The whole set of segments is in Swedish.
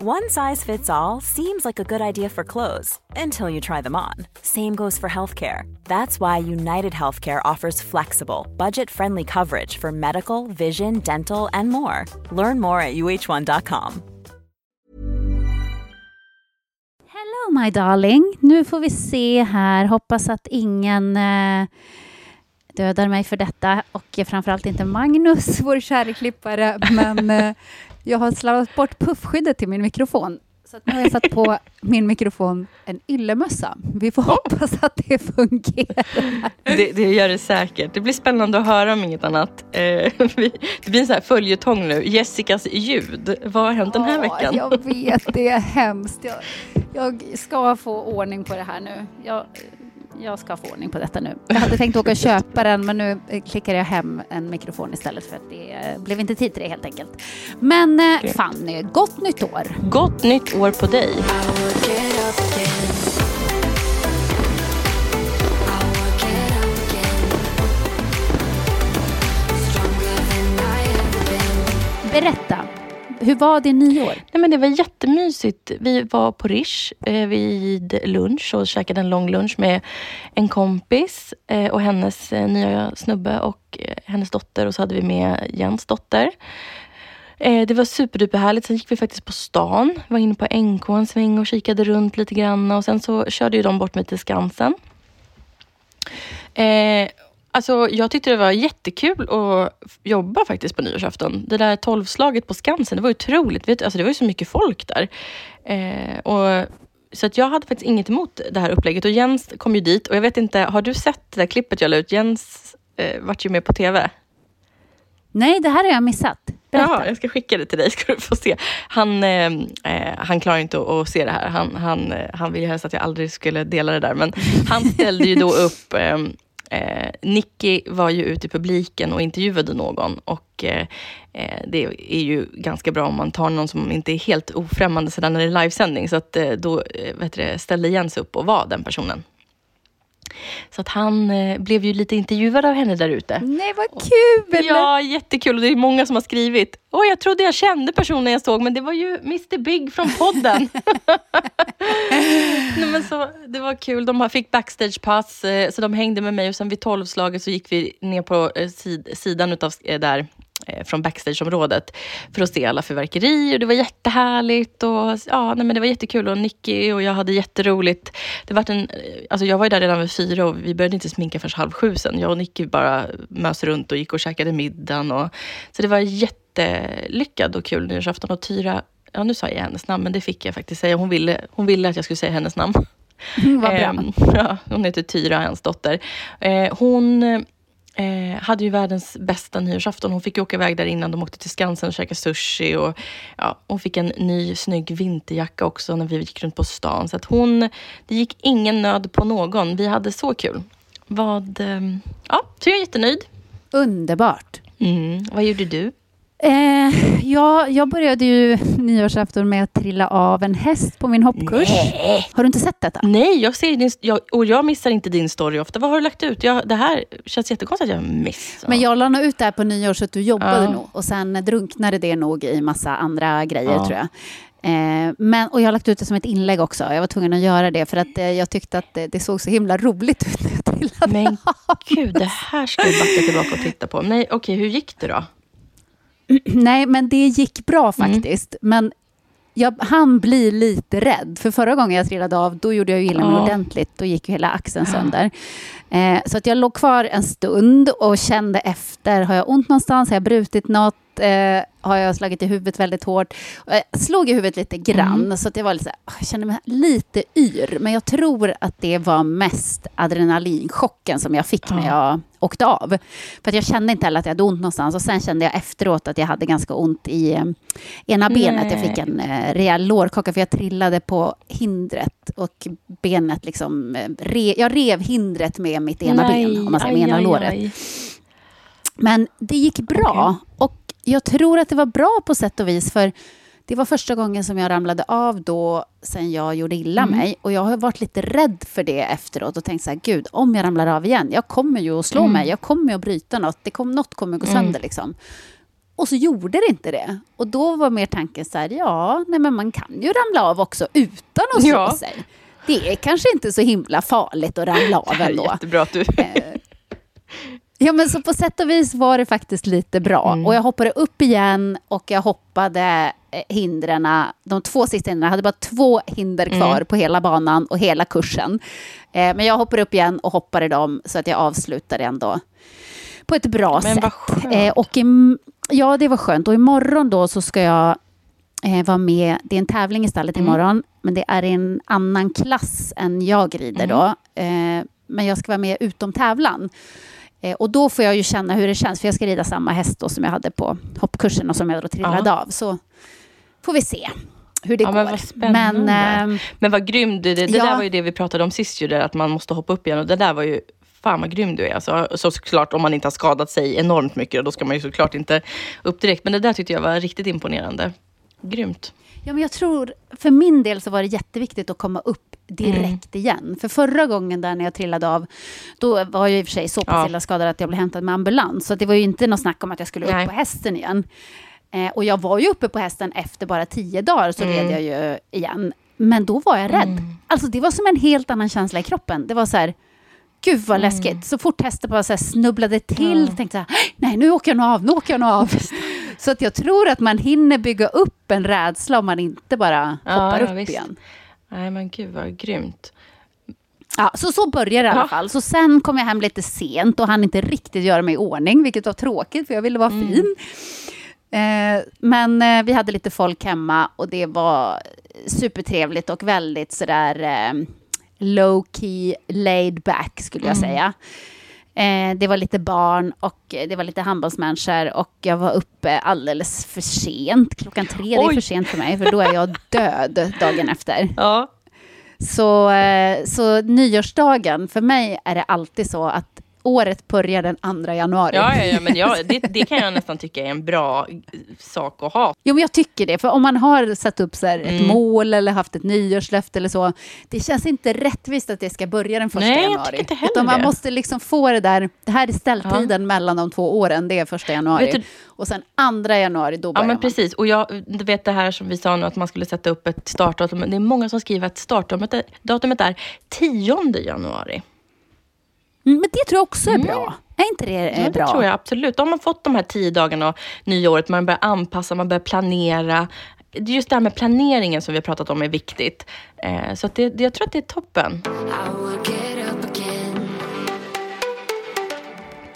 One size fits all seems like a good idea for clothes until you try them on. Same goes for healthcare. That's why United Healthcare offers flexible, budget friendly coverage for medical, vision, dental, and more. Learn more at uh1.com. Hello my darling. Nu får vi se här. Hoppas att ingen eh, dödar mig för detta och framförallt inte Magnus, vår kära klippare. Men eh, jag har slarvat bort puffskyddet till min mikrofon. Så nu har jag satt på min mikrofon en yllemössa. Vi får hoppas att det fungerar. Det, det gör det säkert. Det blir spännande att höra om inget annat. Eh, vi, det blir en sån här följetong nu. Jessicas ljud. Vad har hänt den här veckan? Jag vet, det är hemskt. Jag, jag ska få ordning på det här nu. Jag, jag ska få ordning på detta nu. Jag hade tänkt åka och köpa den, men nu eh, klickar jag hem en mikrofon istället för att det eh, blev inte tid till det helt enkelt. Men eh, Okej. Fanny, gott nytt år! Gott nytt år på dig. Berätta, hur var din nyår? Nej, men det var jättemysigt. Vi var på Rish eh, vid lunch och käkade en lång lunch med en kompis eh, och hennes eh, nya snubbe och eh, hennes dotter och så hade vi med Jens dotter. Eh, det var superduperhärligt. Sen gick vi faktiskt på stan. Var inne på NK en sväng och kikade runt lite grann och sen så körde ju de bort mig till Skansen. Eh, Alltså, jag tyckte det var jättekul att jobba faktiskt på nyårsafton. Det där tolvslaget på Skansen, det var otroligt. Vet, alltså, det var ju så mycket folk där. Eh, och, så att jag hade faktiskt inget emot det här upplägget. Och Jens kom ju dit och jag vet inte, har du sett det där klippet jag la ut? Jens eh, vart ju med på TV. Nej, det här har jag missat. Berätta. Ja, jag ska skicka det till dig ska du få se. Han, eh, eh, han klarar inte att, att se det här. Han, han, eh, han vill ju helst att jag aldrig skulle dela det där. Men han ställde ju då upp eh, Nicky var ju ute i publiken och intervjuade någon och eh, eh, det är ju ganska bra om man tar någon som inte är helt ofrämmande sedan när det är livesändning. Så att eh, då eh, vet du, ställde Jens upp och var den personen. Så att han eh, blev ju lite intervjuad av henne där ute. Nej, vad kul! Ja, jättekul. Och det är många som har skrivit. Åh, jag trodde jag kände personen jag såg, men det var ju Mr Big från podden. Nej, men så, det var kul. De fick backstagepass, eh, så de hängde med mig och sen vid tolvslaget så gick vi ner på eh, sid, sidan utav, där från backstageområdet för att se alla fyrverkerier. och Det var jättehärligt och ja, nej, men det var jättekul och Nicky och jag hade jätteroligt. Det var en, eh, alltså jag var ju där redan vid fyra och vi började inte sminka förrän halv sju sen. Jag och Nicky bara mös runt och gick och käkade middagen. Och, så det var jättelyckad och kul nyårsafton. Och Tyra, ja nu sa jag hennes namn, men det fick jag faktiskt säga. Hon ville, hon ville att jag skulle säga hennes namn. Vad bra. Ehm, ja, hon heter Tyra, hans dotter. Eh, hon eh, hade ju världens bästa nyårsafton. Hon fick åka iväg där innan. De åkte till Skansen och käkade sushi. Och, ja, hon fick en ny snygg vinterjacka också när vi gick runt på stan. Så att hon, det gick ingen nöd på någon. Vi hade så kul. Vad, ehm, ja, så jag är jättenöjd. Underbart. Mm. Vad gjorde du? Eh, ja, jag började ju nyårsafton med att trilla av en häst på min hoppkurs. Har du inte sett detta? Nej, jag ser din, jag, och jag missar inte din story ofta. Vad har du lagt ut? Jag, det här känns jättekonstigt att jag missar. Men jag la nog ut det här på nyår så att du jobbade Ja. nog. Och sen drunknade det nog i massa andra grejer Ja. tror jag. Eh, men, och jag har lagt ut det som ett inlägg också. Jag var tvungen att göra det för att eh, jag tyckte att det, det såg så himla roligt ut när jag trillade Men av. gud, det här ska jag backa tillbaka och titta på. Nej, okej, hur gick det då? Nej, men det gick bra Mm. faktiskt. Men jag hann bli lite rädd. För förra gången jag trillade av, då gjorde jag illa mig Ja. ordentligt. Då gick ju hela axeln sönder. Eh, så att jag låg kvar en stund och kände efter. Har jag ont någonstans? Har jag brutit något? Eh, har jag slagit i huvudet väldigt hårt? Jag slog i huvudet lite grann, så att jag var lite så här, "Ah, jag kände mig lite yr. Men jag tror att det var mest adrenalinchocken som jag fick när jag åkte av. För att jag kände inte heller att jag hade ont någonstans. Och sen kände jag efteråt att jag hade ganska ont i eh, ena benet. Jag fick en eh, rejäl lårkaka för jag trillade på hindret och benet liksom... Eh, re, jag rev hindret med mitt ena ben, om man säger, med ena låret. Men det gick bra. Och jag tror att det var bra på sätt och vis. För det var första gången som jag ramlade av då sen jag gjorde illa Mm. mig. Och jag har varit lite rädd för det efteråt och tänkt så här, gud, om jag ramlar av igen, jag kommer ju att slå Mm. mig, jag kommer att bryta något, det kom, något kommer att gå sönder liksom. Och så gjorde det inte det. Och då var mer tanken så här, ja, nej men man kan ju ramla av också utan att slå Ja. sig. Det är kanske inte så himla farligt att ramla av Det här är ändå. jättebra att du... Ja, men så på sätt och vis var det faktiskt lite bra. Mm. Och jag hoppade upp igen och jag hoppade eh, hindren, de två sista hindren, jag hade bara två hinder Mm. kvar på hela banan och hela kursen. Eh, men jag hoppade upp igen och hoppade dem så att jag avslutade ändå på ett bra Men sätt. vad skönt. Eh, och i, ja, det var skönt. Och imorgon då så ska jag eh, vara med. Det är en tävling i stallet Mm. imorgon, men det är en annan klass än jag rider Mm. då. Eh, men jag ska vara med utom tävlan. Eh, och då får jag ju känna hur det känns, för jag ska rida samma häst som jag hade på hoppkursen och som jag då trillade av. Så får vi se hur det Ja, går. men. Men, ehm, Men vad grym du är. Det, det Ja. där var ju det vi pratade om sist, ju, det att man måste hoppa upp igen. Och det där var ju, fan vad grym du är. Alltså, så såklart om man inte har skadat sig enormt mycket, då ska man ju såklart inte upp direkt. Men det där tyckte jag var riktigt imponerande. Grymt. Ja, men jag tror, för min del så var det jätteviktigt att komma upp direkt Mm. igen. För förra gången där när jag trillade av, då var jag i och för sig så pass Ja. illa skadad att jag blev hämtad med ambulans. Så det var ju inte något snack om att jag skulle upp Nej. på hästen igen. Eh, och jag var ju uppe på hästen efter bara tio dagar så red jag ju igen. Men då var jag rädd. Alltså det var som en helt annan känsla i kroppen. Det var så här, gud vad läskigt. Så fort hästen bara så snubblade till, tänkte jag, nej nu åker jag nog av, nu åker jag nog av. Så att jag tror att man hinner bygga upp en rädsla om man inte bara Ja, hoppar ja, upp visst. igen. Nej men gud vad grymt. Ja, så så börjar det i alla Ja. fall. Så sen kom jag hem lite sent och hann inte riktigt göra mig i ordning, vilket var tråkigt för jag ville vara Mm. fin. Eh, men eh, vi hade lite folk hemma och det var supertrevligt och väldigt sådär eh, low key, laid back skulle jag Mm. säga. Eh, det var lite barn och eh, det var lite handbollsmänniskor och jag var uppe alldeles för sent. Klockan tre, det är för sent för mig för då är jag död dagen efter. Ja. Så, eh, så nyårsdagen, för mig är det alltid så att året börjar den 2 januari. Ja, ja, ja, men ja, det, det kan jag nästan tycka är en bra eh, sak att ha. Jo, men jag tycker det. För om man har satt upp så ett Mm. mål eller haft ett nyårslöfte eller så, det känns inte rättvist att det ska börja den första Nej, jag januari. tycker inte heller Utan man måste liksom få det där, det här är ställtiden mellan de två åren, det är första januari. Vet du- och sen andra januari, då Ja, börjar men man. precis. Och jag du vet det här som vi sa nu, att man skulle sätta upp ett startdatum. Det är många som skriver att startdatumet är, datumet är 10 januari. Mm, men det tror jag också är bra. Är inte det eh, Ja, det bra? tror jag absolut. Då har man fått de här tio dagarna och nyåret, man börjar anpassa, man börjar planera. Det just det här med planeringen som vi har pratat om är viktigt. Eh, så att det, det, jag tror att det är toppen.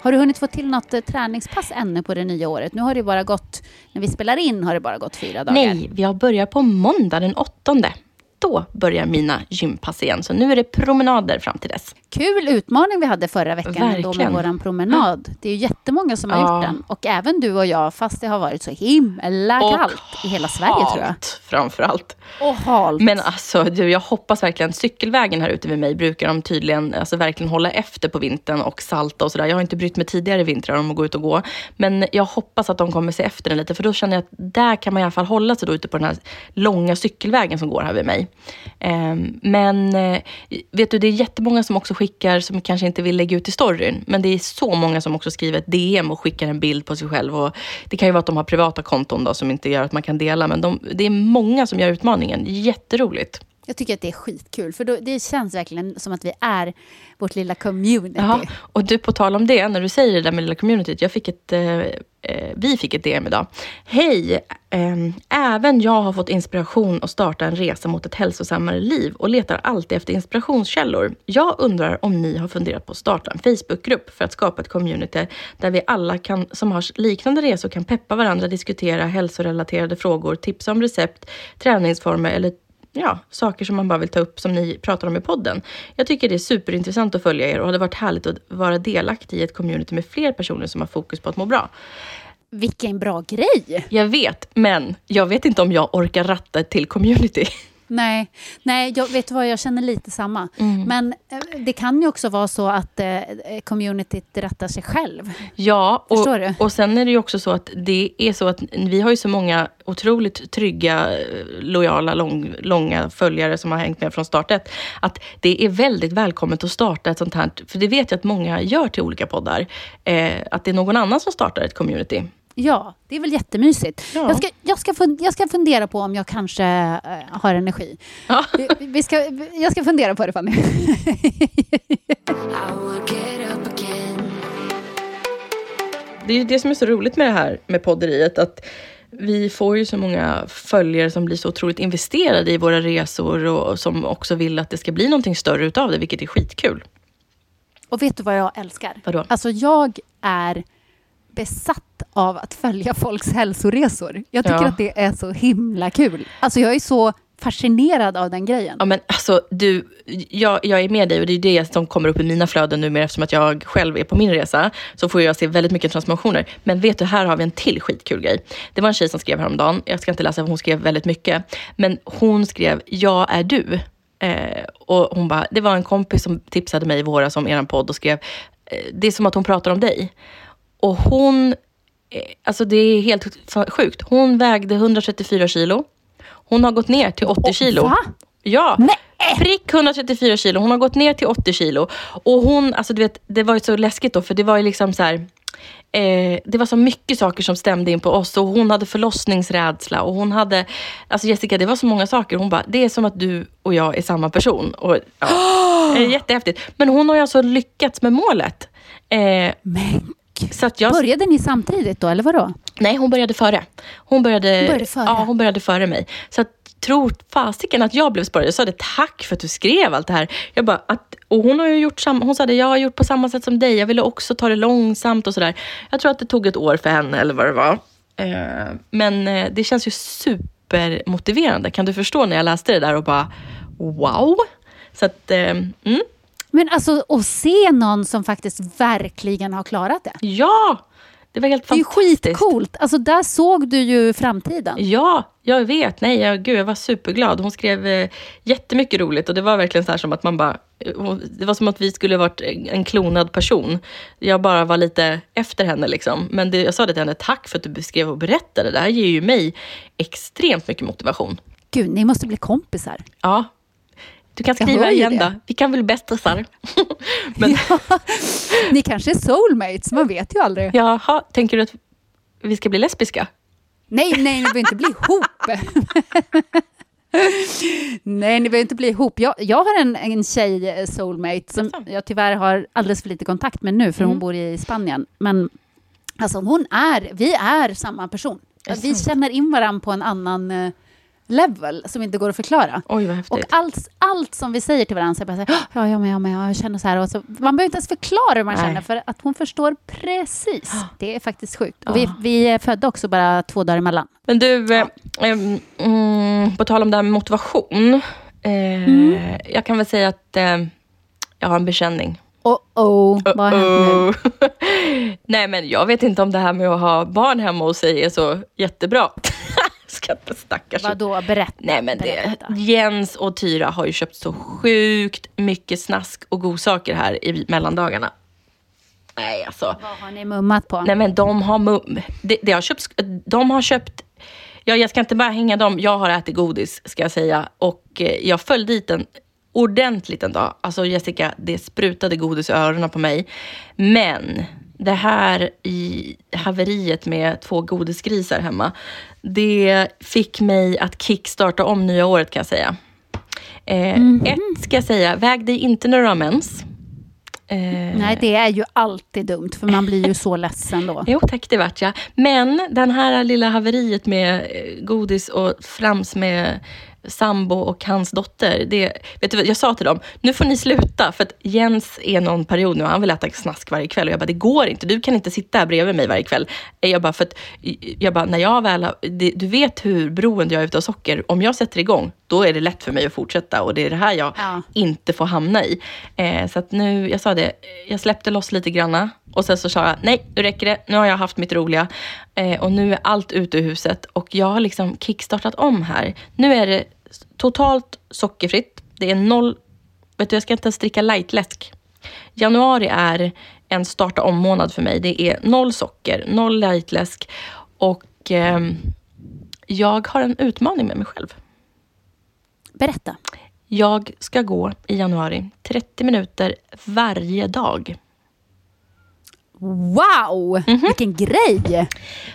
Har du hunnit få till något eh, träningspass ännu på det nya året? Nu har det bara gått, när vi spelar in har det bara gått fyra dagar. Nej, vi har börjat på måndag den åttonde. Då börjar mina gympass igen, så nu är det promenader fram till dess. Kul utmaning vi hade förra veckan då med våran promenad. Det är ju jättemånga som har Ja. gjort den. Och även du och jag, fast det har varit så himla kallt i hela Sverige tror jag. halt framför allt. Och halt. Men alltså, du, jag hoppas verkligen, cykelvägen här ute vid mig brukar de tydligen alltså, verkligen hålla efter på vintern och salta och sådär. Jag har inte brytt mig tidigare vintrar om att gå ut och gå. Men jag hoppas att de kommer se efter den lite, för då känner jag att där kan man i alla fall hålla sig då ute på den här långa cykelvägen som går här vid mig. Ehm, men eh, vet du, det är jättemånga som också skickar, som kanske inte vill lägga ut i storyn, men det är så många som också skriver ett DM och skickar en bild på sig själv. Och det kan ju vara att de har privata konton då, som inte gör att man kan dela, men de, det är många som gör utmaningen. Jätteroligt. Jag tycker att det är skitkul, för då, det känns verkligen som att vi är vårt lilla community. Jaha. Och du, på tal om det, när du säger det där med lilla communityt. Jag fick ett, eh, eh vi fick ett DM idag. Hej! Eh, även jag har fått inspiration att starta en resa mot ett hälsosammare liv och letar alltid efter inspirationskällor. Jag undrar om ni har funderat på att starta en Facebookgrupp för att skapa ett community där vi alla kan, som har liknande resor kan peppa varandra, diskutera hälsorelaterade frågor, tipsa om recept, träningsformer eller ja, saker som man bara vill ta upp som ni pratar om i podden. Jag tycker det är superintressant att följa er och hade varit härligt att vara delaktig i ett community med fler personer som har fokus på att må bra. Vilken bra grej! Jag vet, men jag vet inte om jag orkar ratta till community. Nej, nej jag vet vad, jag känner lite samma. Mm. Men eh, det kan ju också vara så att eh, communityt rattar sig själv. Ja, och, Förstår du? och sen är det ju också så att det är så att vi har ju så många otroligt trygga, eh, lojala, lång, långa följare som har hängt med från start ett, Att det är väldigt välkommet att starta ett sånt här, för det vet jag att många gör till olika poddar, eh, att det är någon annan som startar ett community. Ja, det är väl jättemysigt. Ja. Jag, ska, jag, ska fun- jag ska fundera på om jag kanske eh, har energi. Ja. Vi, vi ska, jag ska fundera på det, Fanny. Det är ju det som är så roligt med det här med podderiet, att vi får ju så många följare som blir så otroligt investerade i våra resor och som också vill att det ska bli någonting större utav det, vilket är skitkul. Och vet du vad jag älskar? Vadå? Alltså jag är besatt av att följa folks hälsoresor. Jag tycker Ja. att det är så himla kul. Alltså jag är så fascinerad av den grejen. Ja, men alltså, du, jag, jag är med dig och det är det som kommer upp i mina flöden numera eftersom att jag själv är på min resa. Så får jag se väldigt mycket transformationer. Men vet du, här har vi en till skitkul grej. Det var en tjej som skrev häromdagen. Jag ska inte läsa, för hon skrev väldigt mycket. Men hon skrev, jag är du. Eh, och hon bara, det var en kompis som tipsade mig i våras om er podd och skrev, eh, det är som att hon pratar om dig. Och hon, eh, alltså det är helt sjukt. Hon vägde 134 kilo. Hon har gått ner till 80 kilo. Va? Ja, Nej. prick 134 kilo. Hon har gått ner till 80 kilo. Och hon, alltså du vet, det var ju så läskigt då, för det var ju liksom så här, eh, det var så mycket saker som stämde in på oss och hon hade förlossningsrädsla och hon hade, alltså Jessica, det var så många saker. Hon bara, det är som att du och jag är samma person. Och, ja, är jättehäftigt. Men hon har ju alltså lyckats med målet. Eh, Men. Så att jag, Började ni samtidigt då, eller vadå? Nej, hon började före. Hon började, Hon började före? Ja, hon började före mig. Så att, tror fasiken att jag blev spårad. Jag sa det, tack för att du skrev allt det här. Jag bara, att, och hon har ju gjort samma, hon sa det, jag har gjort på samma sätt som dig. Jag ville också ta det långsamt och sådär. Jag tror att det tog ett år för henne eller vad det var. Eh, men eh, det känns ju supermotiverande. Kan du förstå när jag läste det där och bara, wow. Så att, eh, mm, Men alltså att se någon som faktiskt verkligen har klarat det. ja. Det var helt Det är fantastiskt. skitcoolt. Alltså där såg du ju framtiden. Ja, jag vet. Nej, jag, gud, jag var superglad. Hon skrev eh, jättemycket roligt och det var verkligen så här som att man bara... eh, Det var som att vi skulle varit en klonad person. Jag bara var lite efter henne liksom. Men det, jag sa det till henne, tack för att du beskrev och berättade. Det här ger ju mig extremt mycket motivation. Gud, ni måste bli kompisar. Ja. Du kan skriva igen då. Vi kan väl bästisar. Men Ni kanske är soulmates, man vet ju aldrig. jaha, tänker du att vi ska bli lesbiska? Nej, nej, ni behöver inte bli ihop. nej, ni behöver inte bli ihop. Jag, jag har en, en tjej, eh, soulmate, som jag tyvärr har alldeles för lite kontakt med nu, för hon Mm. bor i Spanien. Men alltså, hon är, vi är samma person. Vi känner in varandra på en annan eh, level som inte går att förklara. Oj, vad Och häftigt. allt, allt som vi säger till varandra, så bara så här, ja, jag med, jag med, jag känner så här. Och så, man behöver inte ens förklara hur man Nej. känner, för att hon förstår precis. Det är faktiskt sjukt. Och vi, vi är födda också bara två dagar emellan. Men du, eh, em, mm, på tal om det här med motivation. Eh, Mm. Jag kan väl säga att eh, jag har en bekänning. Oh, oh, vad har hänt nu? Nej, men jag vet inte om det här med att ha barn hemma hos sig är så jättebra. Skrattar stackars. Vadå, berätta. Nej, men det, Berätta. Jens och Tyra har ju köpt så sjukt mycket snask och godsaker här i mellandagarna. Nej, alltså. Vad har ni mummat på? Nej men de har, mum- det, det har köpt, de har köpt, ja, jag ska inte bara hänga dem, jag har ätit godis ska jag säga. Och eh, jag föll dit en ordentligt en dag. Alltså Jessica, det sprutade godis i öronen på mig. Men det här i haveriet med två godisgrisar hemma, det fick mig att kickstarta om nya året kan jag säga. Eh, Ett ska jag säga, väg dig inte när du har mens. Eh, Nej, det är ju alltid dumt, för man blir ju så ledsen då. Jo tack, det vart jag. Men den här lilla haveriet med eh, godis och frams med sambo och hans dotter. Det, vet du, jag sa till dem, nu får ni sluta. För att Jens är någon period nu, han vill äta snask varje kväll. Och jag bara, det går inte. Du kan inte sitta här bredvid mig varje kväll. Jag bara, för att, jag bara, när jag väl du vet hur beroende jag är av socker. Om jag sätter igång, då är det lätt för mig att fortsätta. Och det är det här jag Ja. inte får hamna i. Eh, så att nu, jag sa det, jag släppte loss lite granna. Och sen så sa jag, nej, nu räcker det. Nu har jag haft mitt roliga. Eh, och nu är allt ute ur huset. Och jag har liksom kickstartat om här. Nu är det totalt sockerfritt. Det är noll, vet du, jag ska inte ens dricka lightläsk. Januari är en starta om-månad för mig. Det är noll socker, noll lightläsk. Och ehm, jag har en utmaning med mig själv. Berätta. Jag ska gå i januari 30 minuter varje dag. Wow, Mhm. vilken grej!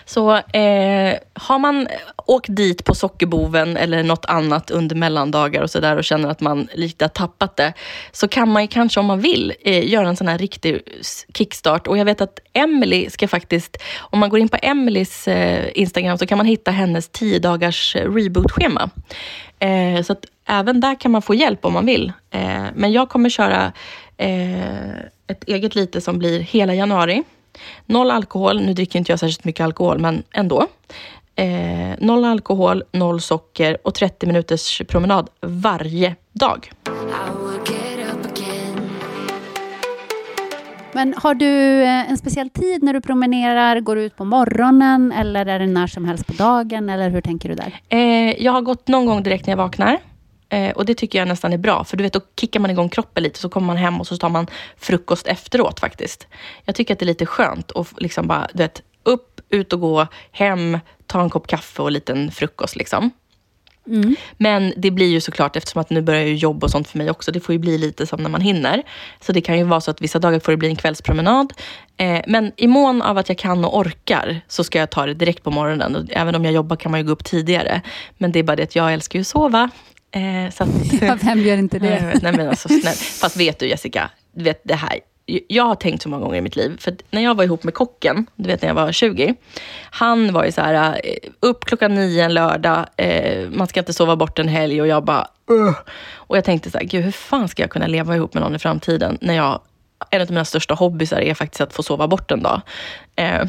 Så eh, har man åkt dit på sockerboven eller något annat under mellandagar och sådär och känner att man lite har tappat det, så kan man ju kanske om man vill eh, göra en sån här riktig kickstart. Och jag vet att Emily ska faktiskt, om man går in på Emelies eh, Instagram så kan man hitta hennes 10 dagars eh, reboot-schema. Eh, så att även där kan man få hjälp om man vill. Eh, men jag kommer köra eh, ett eget lite som blir hela januari. Noll alkohol, nu dricker inte jag särskilt mycket alkohol, men ändå. Eh, noll alkohol, noll socker och 30 minuters promenad varje dag. Men har du eh, en speciell tid när du promenerar? Går du ut på morgonen eller är det när som helst på dagen? Eller hur tänker du där? Eh, jag har gått någon gång direkt när jag vaknar. Eh, och det tycker jag nästan är bra, för du vet, då kickar man igång kroppen lite, så kommer man hem och så tar man frukost efteråt faktiskt. Jag tycker att det är lite skönt att liksom bara, du vet, upp, ut och gå, hem, ta en kopp kaffe och en liten frukost liksom. Men det blir ju såklart, eftersom att nu börjar ju jobb och sånt för mig också, det får ju bli lite som när man hinner. Så det kan ju vara så att vissa dagar får det bli en kvällspromenad. Eh, men i mån av att jag kan och orkar så ska jag ta det direkt på morgonen. Och även om jag jobbar kan man ju gå upp tidigare. Men det är bara det att jag älskar ju att sova. Eh, så att, Ja, vem gör inte det? nej men alltså snäll. Fast vet du Jessica, du vet det här. Jag har tänkt så många gånger i mitt liv, för när jag var ihop med kocken, du vet när jag var 20. Han var ju så här, eh, upp klockan nio en lördag, eh, man ska inte sova bort en helg och jag bara, "Ugh." Och jag tänkte så här, gud hur fan ska jag kunna leva ihop med någon i framtiden när jag en av mina största hobbysar är faktiskt att få sova bort en dag. Eh,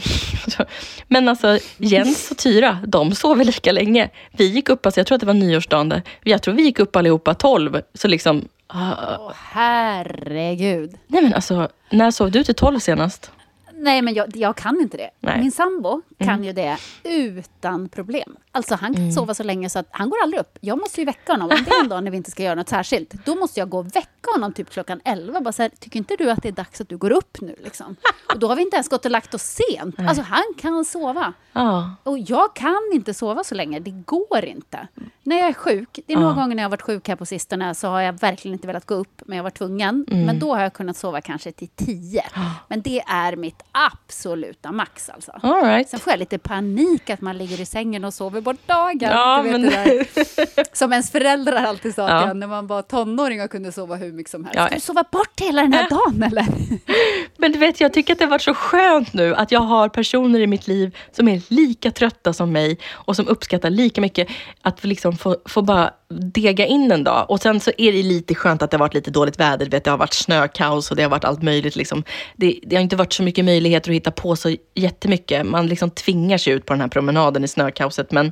men alltså Jens och Tyra, de sover lika länge. Vi gick upp, alltså, jag tror att det var nyårsdagen, där. jag tror vi gick upp allihopa 12. Så liksom, Åh, herregud. nej men alltså, när sov du till 12 senast? Nej, men jag, jag kan inte det. Nej. Min sambo kan ju det utan problem. Alltså han kan sova så länge så att han går aldrig upp. Jag måste ju väcka honom. Om det är en dag när vi inte ska göra något särskilt, då måste jag gå och väcka honom typ klockan 11. Bara så här, tycker inte du att det är dags att du går upp nu? Liksom? Och då har vi inte ens gått och lagt oss sent. Alltså han kan sova. Ja. Och jag kan inte sova så länge, det går inte. När jag är sjuk, det är några gånger när jag har varit sjuk här på sistone så har jag verkligen inte velat gå upp, men jag var tvungen. Men då har jag kunnat sova kanske till tio. Men det är mitt absoluta max alltså. All right. Sen får jag lite panik att man ligger i sängen och sover bort dagen. Ja, du vet men- det där. Som ens föräldrar alltid sa Ja. när man var tonåring och kunde sova hur mycket som helst. Ja. Ska du sova bort hela den här dagen eller? Men du vet, jag tycker att det har varit så skönt nu att jag har personer i mitt liv som är lika trötta som mig och som uppskattar lika mycket att liksom få, få bara dega in en dag. Och sen så är det lite skönt att det har varit lite dåligt väder. Vet, det har varit snökaos och det har varit allt möjligt. Liksom. Det, det har inte varit så mycket möjligheter att hitta på så jättemycket. Man liksom tvingar sig ut på den här promenaden i snökaoset. Men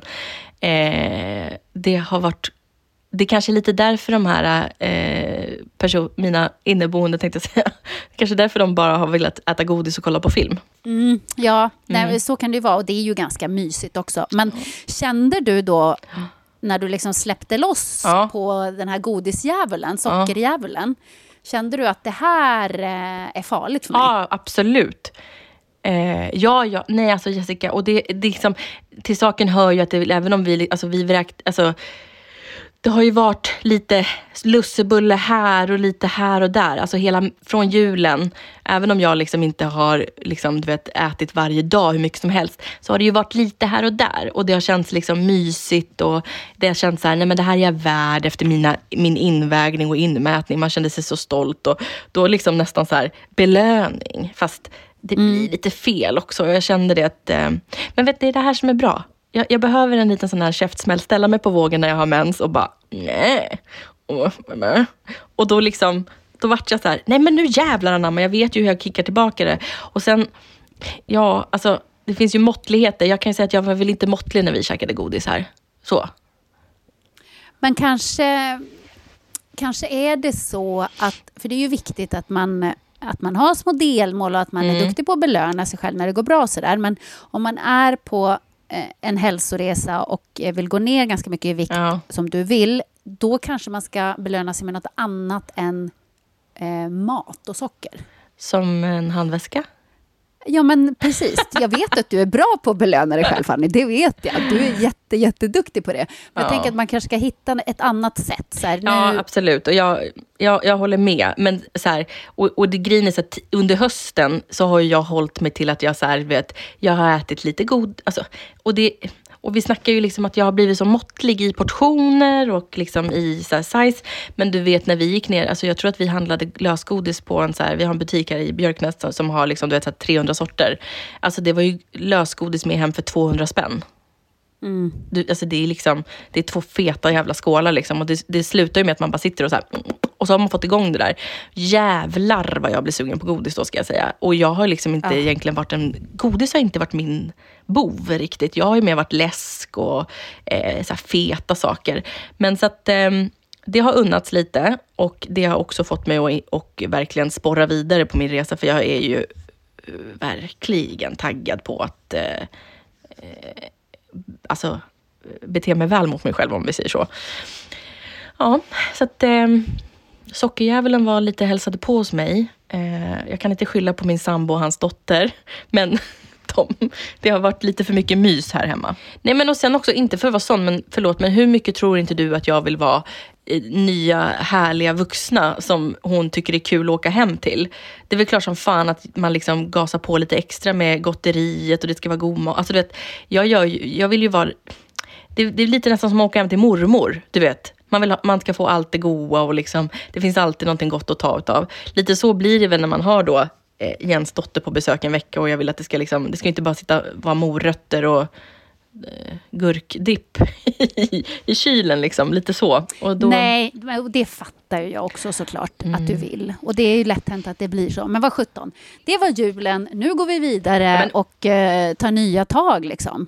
eh, det har varit det är kanske är lite därför de här eh, person, mina inneboende, tänkte jag säga, kanske därför de bara har velat äta godis och kolla på film. Mm, ja, nej, så kan det ju vara. Och det är ju ganska mysigt också. Men kände du då, när du liksom släppte loss Ja. på den här godisdjävulen, sockerdjävulen, kände du att det här eh, är farligt för mig? Ja, absolut. Eh, ja, ja, nej alltså Jessica, och det, det är liksom, till saken hör ju att det, även om vi, alltså vi vräkt, alltså det har ju varit lite lussebulle här och lite här och där. Alltså hela från julen, även om jag liksom inte har liksom, du vet, ätit varje dag hur mycket som helst, så har det ju varit lite här och där. Och det har känts liksom mysigt och det har känts så här, nej men det här är jag värd efter mina, min invägning och inmätning. Man kände sig så stolt och då liksom nästan så här belöning. Fast det blir mm. lite fel också. Jag kände det att, eh, men vet det är det här som är bra jag, jag, behöver en liten sån här käftsmäll, ställa mig på vågen när jag har mens och bara nej. Och, och då liksom, då vart jag så här, nej men nu jävlar anamma, jag vet ju hur jag kickar tillbaka det. Och sen, ja alltså det finns ju måttligheter. Jag kan ju säga att jag var väl inte måttlig när vi käkade godis här. Så. Men kanske, kanske är det så att, för det är ju viktigt att man att man har små delmål och att man mm. är duktig på att belöna sig själv när det går bra. Sådär. Men om man är på en hälsoresa och eh, vill gå ner ganska mycket i vikt ja. som du vill, då kanske man ska belöna sig med något annat än eh, mat och socker. Som en handväska? Ja, men precis. Jag vet att du är bra på att belöna dig själv, Fanny. Det vet jag. Du är jätte, jätteduktig på det. Men ja. jag tänker att man kanske ska hitta ett annat sätt. Så här, nu... Ja, absolut. Och jag, jag, jag håller med. Men så här, och, och det grejen är så att under hösten så har jag hållit mig till att jag, så här, vet, jag har ätit lite god... Alltså, och det, och vi snackar ju liksom att jag har blivit så måttlig i portioner och liksom i så size. Men du vet när vi gick ner, alltså jag tror att vi handlade lösgodis på en så här, vi har en butik här i Björknäs som har liksom, du vet, så 300 sorter. Alltså det var ju lösgodis med hem för 200 spänn. Mm. Du, alltså det, är liksom, det är två feta jävla skålar liksom. Och det, det slutar ju med att man bara sitter och så här, och så har man fått igång det där. Jävlar vad jag blir sugen på godis då ska jag säga. Och jag har liksom inte ja. egentligen varit en... Godis har inte varit min bov riktigt. Jag har ju mer varit läsk och eh, så feta saker. Men så att eh, det har unnats lite och det har också fått mig att och verkligen sporra vidare på min resa. För jag är ju eh, verkligen taggad på att eh, eh alltså, bete mig väl mot mig själv om vi säger så. Ja, så att eh, sockerdjävulen var lite hälsade på hos mig. Eh, jag kan inte skylla på min sambo och hans dotter, men de, det har varit lite för mycket mys här hemma. Nej men och sen också, inte för att vara sån, men förlåt, men hur mycket tror inte du att jag vill vara eh, nya härliga vuxna som hon tycker är kul att åka hem till. Det är väl klart som fan att man liksom gasar på lite extra med gotteriet och det ska vara god mat. Alltså, du vet, jag, gör, jag vill ju vara... Det, det, är lite nästan som att åka hem till mormor, du vet. Man, vill ha, man ska få allt det goda och liksom, det finns alltid någonting gott att ta av. Lite så blir det väl när man har då Jens dotter på besök en vecka och jag vill att det ska liksom, det ska inte bara sitta, vara morötter och eh, gurkdipp i, i kylen, liksom, lite så. Och då... Nej, det fattar jag också såklart mm. att du mm. vill. Och det är ju lätt hänt att det blir så. Men vad sjutton, det var julen. Nu går vi vidare Men... och eh, tar nya tag liksom.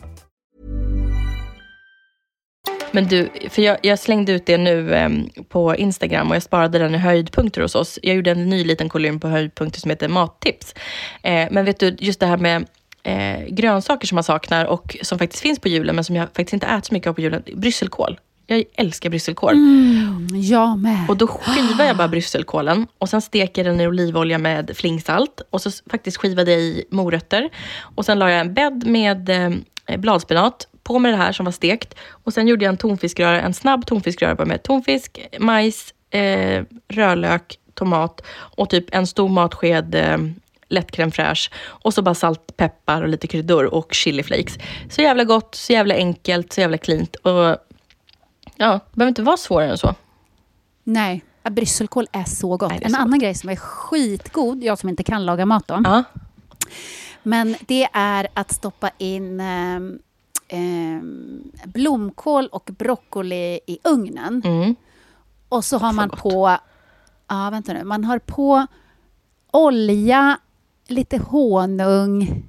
Men du, för jag, jag slängde ut det nu eh, på Instagram och jag sparade den i höjdpunkter hos oss. Jag gjorde en ny liten kolumn på höjdpunkter som heter mattips. Eh, men vet du, just det här med eh, grönsaker som man saknar och som faktiskt finns på julen, men som jag faktiskt inte äter så mycket av på julen. Brysselkål. Jag älskar brysselkål. Mm, jag med. Och då skivar jag bara brysselkålen och sen steker den i olivolja med flingsalt. Och så faktiskt skivade jag i morötter. Och sen la jag en bädd med eh, bladspenat på med det här som var stekt. Och sen gjorde jag en tonfiskröra, en snabb tonfiskröra med tonfisk, majs, eh, rödlök, tomat och typ en stor matsked eh, lätt crème fraîche. Och så bara salt, peppar och lite kryddor och chiliflakes. Så jävla gott, så jävla enkelt, så jävla cleant. Och ja, det behöver inte vara svårare än så. Nej, brysselkål är så gott. Nej, är en så annan grej som är skitgod, jag som inte kan laga mat då. Ja. Men det är att stoppa in ehm, ehm, blomkål och broccoli i ugnen. Mm. Och så har man gott. på... Ja, vänta nu. Man har på olja, lite honung,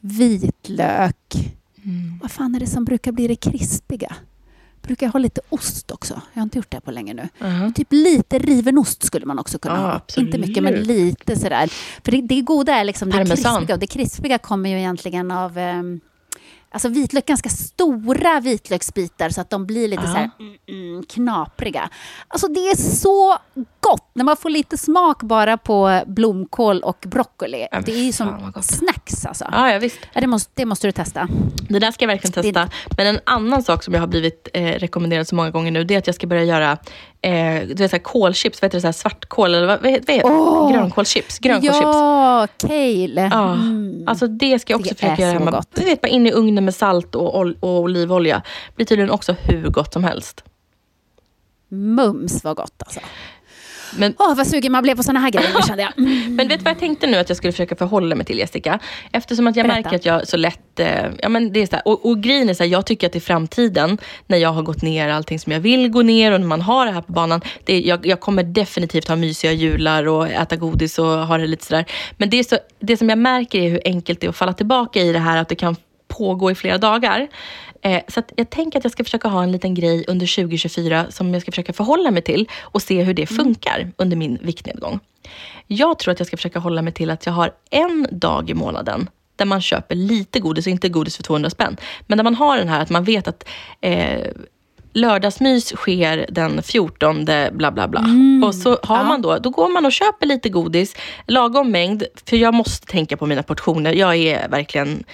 vitlök. Mm. Vad fan är det som brukar bli det krispiga? Brukar jag ha lite ost också? Jag har inte gjort det på länge nu. Ja. Typ lite riven ost skulle man också kunna Ja, ha. absolut. Inte mycket, men lite sådär. För det, det goda är liksom det Parmesan. krispiga. Och det krispiga kommer ju egentligen av... ehm, Alltså vitlök, ganska stora vitlöksbitar så att de blir lite Ja. så här mm, mm, knapriga. Alltså det är så gott när man får lite smak bara på blomkål och broccoli. Men det är ju som snacks alltså. Ja, ja, visst. Ja, det, måste, det måste du testa. Det där ska jag verkligen testa. Men en annan sak som jag har blivit eh, rekommenderad så många gånger nu, det är att jag ska börja göra eh, du vet, så här, kålchips. Vad heter det? Så här, svartkål eller vad, vad heter? Åh! Grönkålschips. Grönkålschips. Ja, kale. Ja, Mm. alltså det ska jag också Det försöka göra hemma. gott. Du vet, bara in i ugnen med salt och, ol- och olivolja. blir tydligen också hur gott som helst. Mums vad gott alltså. Men, Åh, vad sugen man blev på såna här grejer kände jag. Mm. men vet du vad jag tänkte nu att jag skulle försöka förhålla mig till Jessica? Eftersom att jag Berätta. märker att jag så lätt... Eh, ja, men det är så här, och, och grejen är så här, jag tycker att i framtiden, när jag har gått ner allting som jag vill gå ner och när man har det här på banan, det, jag, jag kommer definitivt ha mysiga jular och äta godis och ha det lite sådär. Men det, är så, det som jag märker är hur enkelt det är att falla tillbaka i det här att det kan pågå i flera dagar. Eh, så jag tänker att jag ska försöka ha en liten grej under 2024 som jag ska försöka förhålla mig till och se hur det funkar under min viktnedgång. Jag tror att jag ska försöka hålla mig till att jag har en dag i månaden där man köper lite godis, och inte godis för 200 spänn. Men där man har den här att man vet att eh, lördagsmys sker den 14 bla bla bla. och så har man då, då går man och köper lite godis, lagom mängd, för jag måste tänka på mina portioner. Jag är verkligen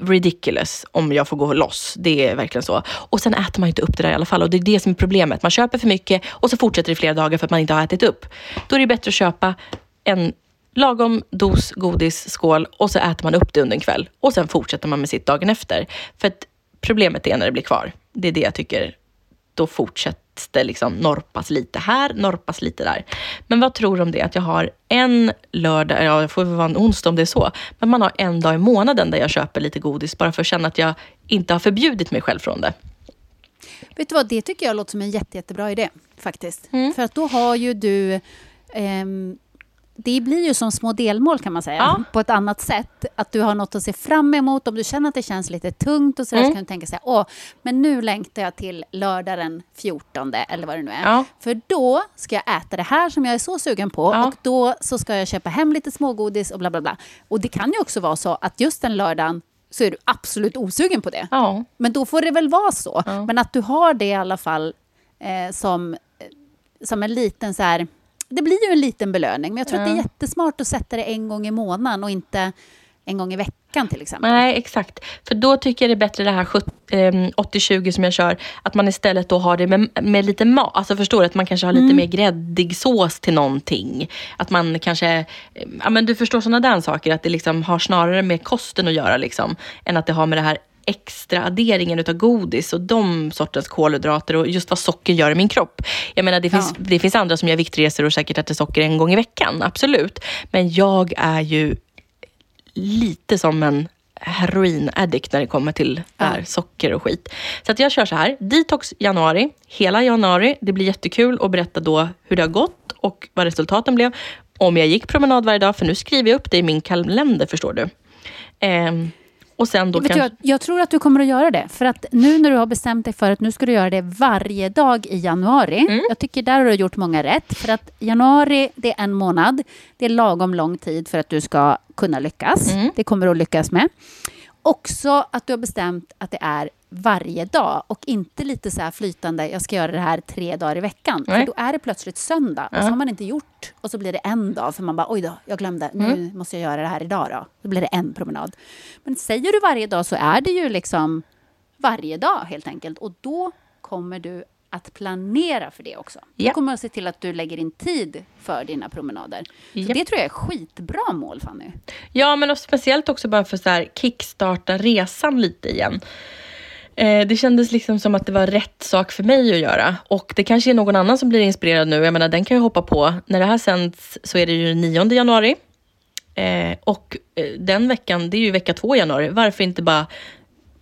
ridiculous om jag får gå loss. Det är verkligen så. Och sen äter man inte upp det där i alla fall. Och det är det som är problemet. Man köper för mycket och så fortsätter det i flera dagar för att man inte har ätit upp. Då är det bättre att köpa en lagom dos godis, skål och så äter man upp det under en kväll. Och sen fortsätter man med sitt dagen efter. För att problemet är när det blir kvar. Det är det jag tycker. Då fortsätter fortsätts det liksom norpas lite här, norpas lite där. Men vad tror du om det? Att jag har en lördag, ja det får väl vara en onsdag om det är så. Men man har en dag i månaden där jag köper lite godis bara för att känna att jag inte har förbjudit mig själv från det. Vet du vad, det tycker jag låter som en jätte, jättebra idé faktiskt. Mm. För att då har ju du... ehm, det blir ju som små delmål kan man säga, Ja. på ett annat sätt. Att du har något att se fram emot. Om du känner att det känns lite tungt och sådär, Mm. så kan du tänka så här, åh, men nu längtar jag till lördag den 14 eller vad det nu är. Ja. För då ska jag äta det här som jag är så sugen på Ja. och då så ska jag köpa hem lite smågodis och bla bla bla. Och det kan ju också vara så att just den lördagen så är du absolut osugen på det. Men då får det väl vara så. Men att du har det i alla fall eh, som, eh, som en liten så här... Det blir ju en liten belöning, men jag tror att det är Ja. jättesmart att sätta det en gång i månaden och inte en gång i veckan till exempel. Nej, exakt. För då tycker jag det är bättre det här 70, ehm, 80-20 som jag kör, att man istället då har det med, med lite mat. Alltså förstår du? Att man kanske har lite mer gräddig sås till någonting. Att man kanske, ja men du förstår sådana där saker, att det liksom har snarare med kosten att göra liksom, än att det har med det här extra adderingen utav godis och de sortens kolhydrater och just vad socker gör i min kropp. Jag menar det finns, Ja. det finns andra som gör viktresor och säkert äter socker en gång i veckan, absolut. Men jag är ju lite som en heroin-addict när det kommer till här socker och skit. Så att jag kör så här, detox januari, hela januari. Det blir jättekul att berätta då hur det har gått och vad resultaten blev. Om jag gick promenad varje dag, för nu skriver jag upp det i min kalender förstår du. Ehm, Och sen då du, kanske... jag, jag tror att du kommer att göra det. För att nu när du har bestämt dig för att nu ska du göra det varje dag i januari. Mm. Jag tycker där har du gjort många rätt. För att januari, det är en månad. Det är lagom lång tid för att du ska kunna lyckas. Mm. Det kommer du att lyckas med. Också att du har bestämt att det är varje dag och inte lite så flytande, jag ska göra det här tre dagar i veckan. Nej. För då är det plötsligt söndag och så har man inte gjort och så blir det en dag för man bara oj då, jag glömde, nu Mm. måste jag göra det här idag då. Då blir det en promenad. Men säger du varje dag så är det ju liksom varje dag helt enkelt och då kommer du att planera för det också. Ja. Du kommer att se till att du lägger in tid för dina promenader. Så Japp. det tror jag är skitbra mål Fanny. Ja, men och speciellt också bara för här kickstarta resan lite igen. Eh, det kändes liksom som att det var rätt sak för mig att göra. Och det kanske är någon annan som blir inspirerad nu. Jag menar, den kan jag hoppa på. När det här sänds så är det ju den 9 januari. Eh, och eh, den veckan, det är ju vecka två i januari. Varför inte bara,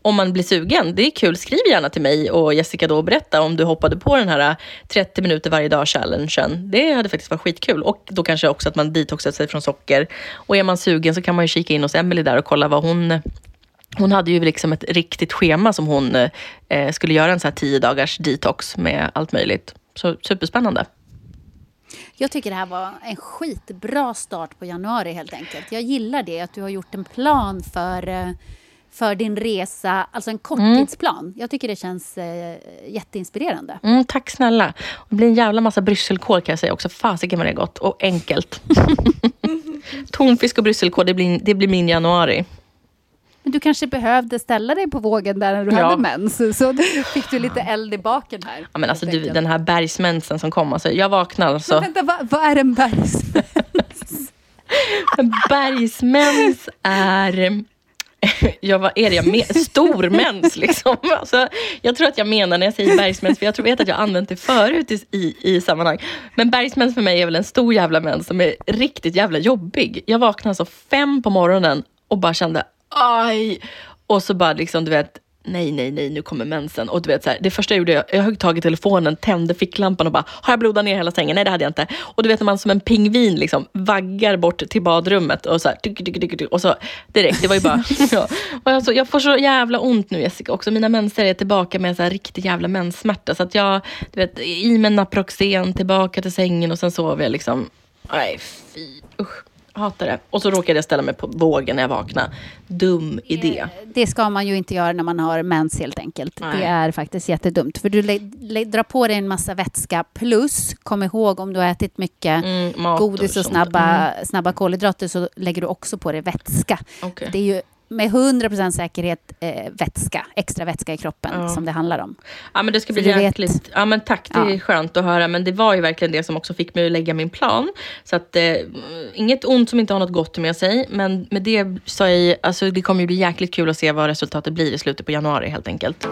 om man blir sugen, det är kul, skriv gärna till mig och Jessica då och berätta om du hoppade på den här eh, 30 minuter varje dag-challengen. Det hade faktiskt varit skitkul. Och då kanske också att man detoxat sig från socker. Och är man sugen så kan man ju kika in hos Emily där och kolla vad hon hon hade ju liksom ett riktigt schema som hon eh, skulle göra en så här 10 dagars detox med allt möjligt. Så superspännande. Jag tycker det här var en skitbra start på januari helt enkelt. Jag gillar det, att du har gjort en plan för, eh, för din resa, alltså en korttidsplan. Jag tycker det känns eh, jätteinspirerande. Mm, tack snälla. Det blir en jävla massa brysselkål kan jag säga också. Fasiken vad det är gott och enkelt. Tonfisk och brysselkål, det blir, det blir min januari. Men du kanske behövde ställa dig på vågen där när du Ja. hade mens, så då fick du lite eld i baken här. Ja, men alltså, du, den här bergsmensen som kom, alltså, jag vaknar alltså. Men vänta, vad, vad är en bergsmens? En bergsmens är... Jag, vad är det jag menar? Stor mens liksom. Alltså, jag tror att jag menar när jag säger bergsmens, för jag tror vet att jag använt det förut i, i, i sammanhang. Men bergsmens för mig är väl en stor jävla mens som är riktigt jävla jobbig. Jag vaknade alltså fem på morgonen och bara kände aj. Och så bara liksom, du vet, nej, nej, nej, nu kommer mensen. Och du vet, så här, det första jag gjorde, jag, jag högg tag i telefonen, tände ficklampan och bara, har jag blodat ner hela sängen? Nej, det hade jag inte. Och du vet när man som en pingvin liksom vaggar bort till badrummet och så här, tyck, tyck, tyck, och så direkt, det var ju bara, ja. Och alltså, jag får så jävla ont nu Jessica också. Mina menser är tillbaka med så här riktig jävla menssmärta. Så att jag, du vet, i med Naproxen, tillbaka till sängen och sen sover jag liksom, nej fy, usch. Hatar det. Och så råkade jag ställa mig på vågen när jag vaknade. Dum idé. Det ska man ju inte göra när man har mens helt enkelt. Nej. Det är faktiskt jättedumt. För du drar på dig en massa vätska plus, kom ihåg om du har ätit mycket Mm, godis och sånt. snabba, snabba kolhydrater så lägger du också på dig vätska. Okej. Det är ju med 100% säkerhet eh, vätska, extra vätska i kroppen Ja. som det handlar om. Ja men det ska bli Så du vet- jäkligt. Ja men tack, det är Ja. skönt att höra. Men det var ju verkligen det som också fick mig att lägga min plan. Så att eh, inget ont som inte har något gott med sig. Men med det sa jag, alltså det kommer ju bli jäkligt kul att se vad resultatet blir i slutet på januari helt enkelt.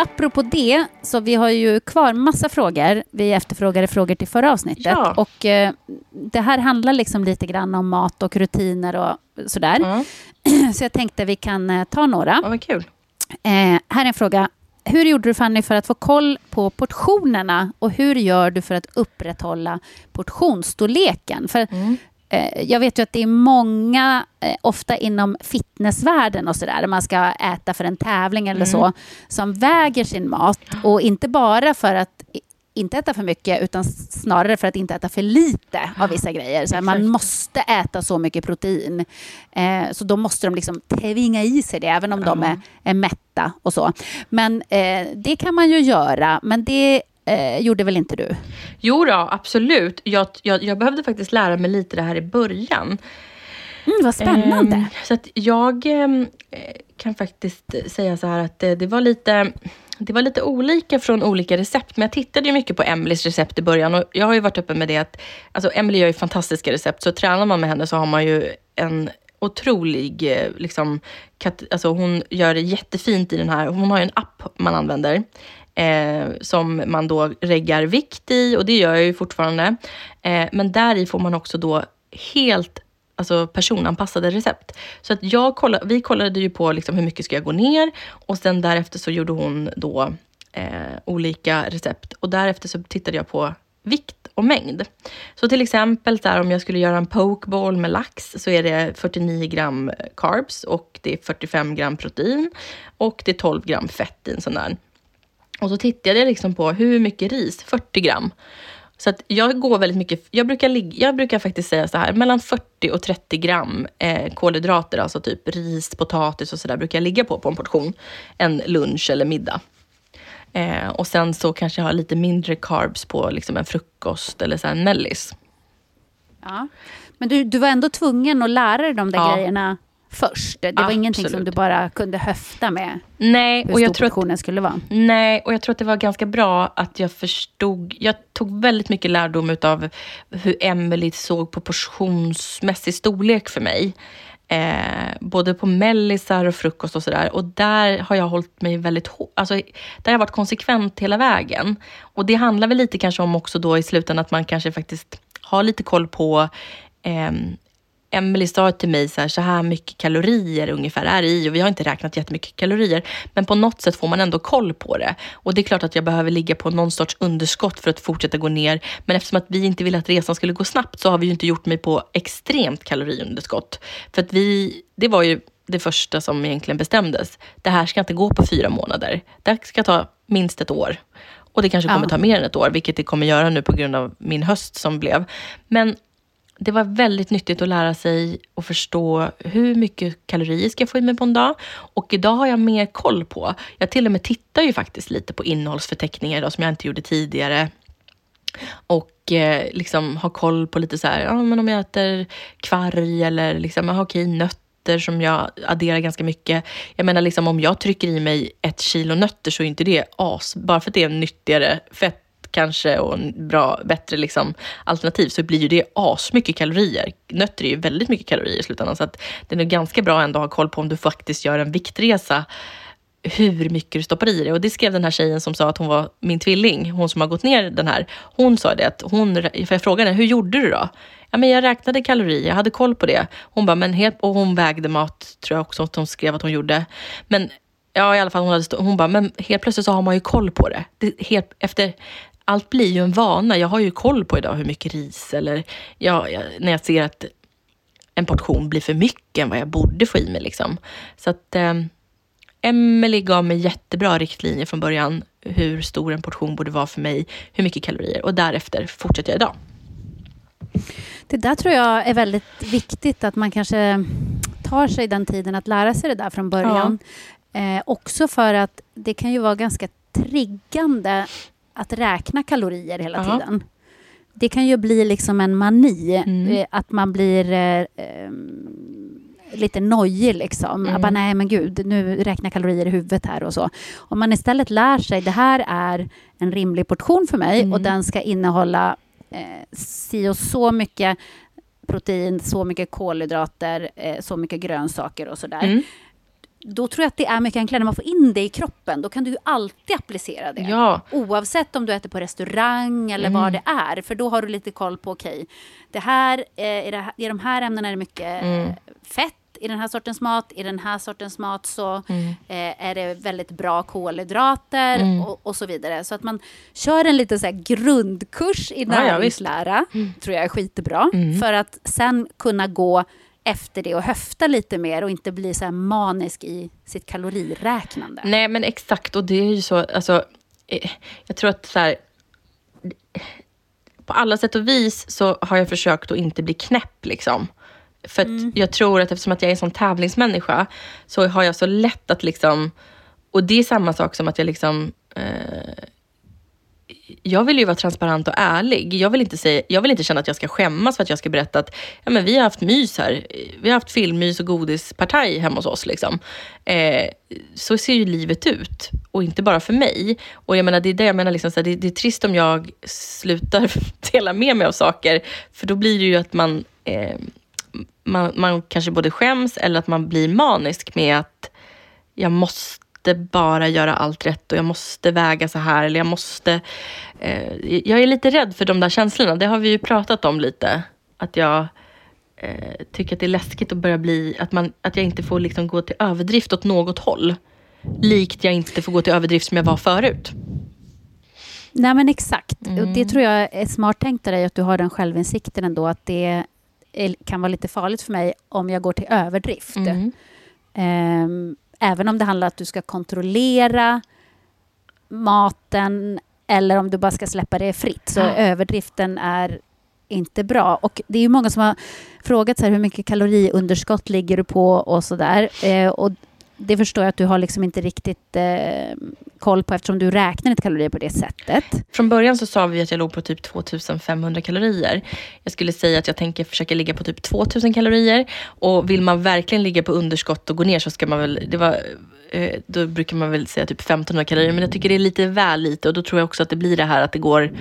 Apropå det, så vi har ju kvar massa frågor. Vi efterfrågade frågor till förra avsnittet. Ja. Och eh, det här handlar liksom lite grann om mat och rutiner och sådär. Ja, Så jag tänkte vi kan eh, ta några. ja kul. Eh, här är en fråga. Hur gjorde du Fanny för att få koll på portionerna och hur gör du för att upprätthålla portionsstorleken? För eh, jag vet ju att det är många, eh, ofta inom fitnessvärlden och sådär, man ska äta för en tävling eller så, som väger sin mat och inte bara för att inte äta för mycket utan snarare för att inte äta för lite av vissa grejer. Så här, man måste äta så mycket protein. Eh, så då måste de liksom tvinga i sig det, även om de är, är mätta och så. Men eh, det kan man ju göra, men det eh, gjorde väl inte du? Jo då, absolut. Jag, jag, jag behövde faktiskt lära mig lite det här i början. Mm, vad spännande. Ehm, så att jag eh, kan faktiskt säga så här att det, det var lite det var lite olika från olika recept, men jag tittade ju mycket på Emelies recept i början och jag har ju varit öppen med det att alltså Emily gör ju fantastiska recept, så tränar man med henne så har man ju en otrolig, eh, liksom, kat- alltså hon gör det jättefint i den här, hon har ju en app man använder eh, som man då reggar vikt i och det gör jag ju fortfarande. Eh, men där i får man också då helt alltså personanpassade recept. Så att jag kolla, vi kollade ju på liksom hur mycket ska jag gå ner och sen därefter så gjorde hon då eh, olika recept och därefter så tittade jag på vikt och mängd. Så till exempel där, om jag skulle göra en pokeball med lax så är det 49 gram carbs och det är 45 gram protein och det är 12 gram fett i en sån där. Och så tittade jag liksom på hur mycket ris, 40 gram. Så att jag går väldigt mycket, jag brukar, ligga, jag brukar faktiskt säga så här, mellan 40 och 30 gram eh, kolhydrater, alltså typ ris, potatis och sådär, brukar jag ligga på på en portion. En lunch eller middag. Eh, och sen så kanske jag har lite mindre carbs på liksom en frukost eller så en mellis. Ja. Men du, du var ändå tvungen att lära dig de där ja. grejerna först. Det var Absolut. ingenting som du bara kunde höfta med? Nej, hur och jag stor portionen skulle vara? Nej, och jag tror att det var ganska bra att jag förstod. Jag tog väldigt mycket lärdom av hur Emily såg på portionsmässig storlek för mig. Eh, både på mellisar och frukost och sådär. Och där har jag hållit mig väldigt hårt. Alltså, där har jag varit konsekvent hela vägen. Och det handlar väl lite kanske om också då i slutändan att man kanske faktiskt har lite koll på eh, Emelie sa till mig så här, så här mycket kalorier ungefär är i och vi har inte räknat jättemycket kalorier. Men på något sätt får man ändå koll på det. Och det är klart att jag behöver ligga på någon sorts underskott för att fortsätta gå ner. Men eftersom att vi inte ville att resan skulle gå snabbt så har vi ju inte gjort mig på extremt kaloriunderskott. För att vi, det var ju det första som egentligen bestämdes. Det här ska inte gå på fyra månader. Det här ska ta minst ett år. Och det kanske kommer ja. ta mer än ett år, vilket det kommer göra nu på grund av min höst som blev. Men det var väldigt nyttigt att lära sig och förstå hur mycket kalorier ska jag få i mig på en dag. Och idag har jag mer koll på. Jag till och med tittar ju faktiskt lite på innehållsförteckningar idag, som jag inte gjorde tidigare. Och eh, liksom har koll på lite så här, ja, men om jag äter kvarg eller liksom, aha, okej, nötter som jag adderar ganska mycket. Jag menar liksom om jag trycker i mig ett kilo nötter så är inte det as, bara för att det är nyttigare fett kanske och en bra, bättre liksom, alternativ så blir ju det asmycket kalorier. Nötter är ju väldigt mycket kalorier i slutändan så att det är nog ganska bra ändå att ha koll på om du faktiskt gör en viktresa hur mycket du stoppar i dig. Och det skrev den här tjejen som sa att hon var min tvilling, hon som har gått ner den här. Hon sa det att hon, för jag frågade henne, hur gjorde du då? Ja, men jag räknade kalorier, jag hade koll på det. Hon bara, men helt, och hon vägde mat, tror jag också att hon skrev att hon gjorde. Men ja, i alla fall hon, hade hon bara, men helt plötsligt så har man ju koll på det. det helt, efter allt blir ju en vana. Jag har ju koll på idag hur mycket ris eller ja, jag, när jag ser att en portion blir för mycket än vad jag borde få i mig. Liksom. Så att eh, Emily gav mig jättebra riktlinjer från början hur stor en portion borde vara för mig, hur mycket kalorier och därefter fortsätter jag idag. Det där tror jag är väldigt viktigt att man kanske tar sig den tiden att lära sig det där från början. Ja. Eh, också för att det kan ju vara ganska triggande att räkna kalorier hela Aha. tiden. Det kan ju bli liksom en mani, mm. Eh, att man blir eh, eh, lite nojig liksom. Mm. bara, nej men gud, nu räknar kalorier i huvudet här och så. Om man istället lär sig, det här är en rimlig portion för mig mm. och den ska innehålla eh, si och så mycket protein, så mycket kolhydrater, eh, så mycket grönsaker och sådär. Mm då tror jag att det är mycket enklare när man får in det i kroppen. Då kan du ju alltid applicera det. Ja. Oavsett om du äter på restaurang eller mm. vad det är. För då har du lite koll på, okej, okay, det här, eh, i, det här, i de här ämnena är det mycket mm. fett i den här sortens mat, i den här sortens mat så mm. eh, är det väldigt bra kolhydrater mm. och, och, så vidare. Så att man kör en lite så här grundkurs i näringslära, ja, mm. tror jag är skitbra. Mm. För att sen kunna gå efter det och höfta lite mer och inte bli så här manisk i sitt kaloriräknande. Nej, men exakt. Och det är ju så, alltså, eh, jag tror att så här, på alla sätt och vis så har jag försökt att inte bli knäpp. Liksom. För mm. jag tror att eftersom att jag är en sån tävlingsmänniska så har jag så lätt att liksom, och det är samma sak som att jag liksom eh, jag vill ju vara transparent och ärlig. Jag vill, inte säga, jag vill inte känna att jag ska skämmas för att jag ska berätta att ja, men vi har haft mys här. Vi har haft filmmys och godispartaj hemma hos oss. Liksom. Eh, så ser ju livet ut. Och inte bara för mig. Och jag menar, det är det jag menar, liksom, så här, det, det, är trist om jag slutar dela med mig av saker. För då blir det ju att man, eh, man, man kanske både skäms eller att man blir manisk med att jag måste måste bara göra allt rätt och jag måste väga så här. Eller jag måste... Eh, jag är lite rädd för de där känslorna. Det har vi ju pratat om lite. Att jag eh, tycker att det är läskigt att börja bli... Att, man, att jag inte får liksom gå till överdrift åt något håll. Likt jag inte får gå till överdrift som jag var förut. Nej, men exakt. Mm. Det tror jag är smart tänkt av dig, att du har den självinsikten ändå, att det kan vara lite farligt för mig om jag går till överdrift. Mm. Ehm, även om det handlar om att du ska kontrollera maten eller om du bara ska släppa det fritt. Så Ja. överdriften är inte bra. Och det är ju många som har frågat så här, hur mycket kaloriunderskott ligger du på och sådär. Eh, och det förstår jag att du har liksom inte riktigt eh, koll på eftersom du räknar inte kalorier på det sättet. Från början så sa vi att jag låg på typ 2500 kalorier. Jag skulle säga att jag tänker försöka ligga på typ 2000 kalorier. Och vill man verkligen ligga på underskott och gå ner så ska man väl, det var, eh, då brukar man väl säga typ 1500 kalorier. Men jag tycker det är lite väl lite och då tror jag också att det blir det här att det går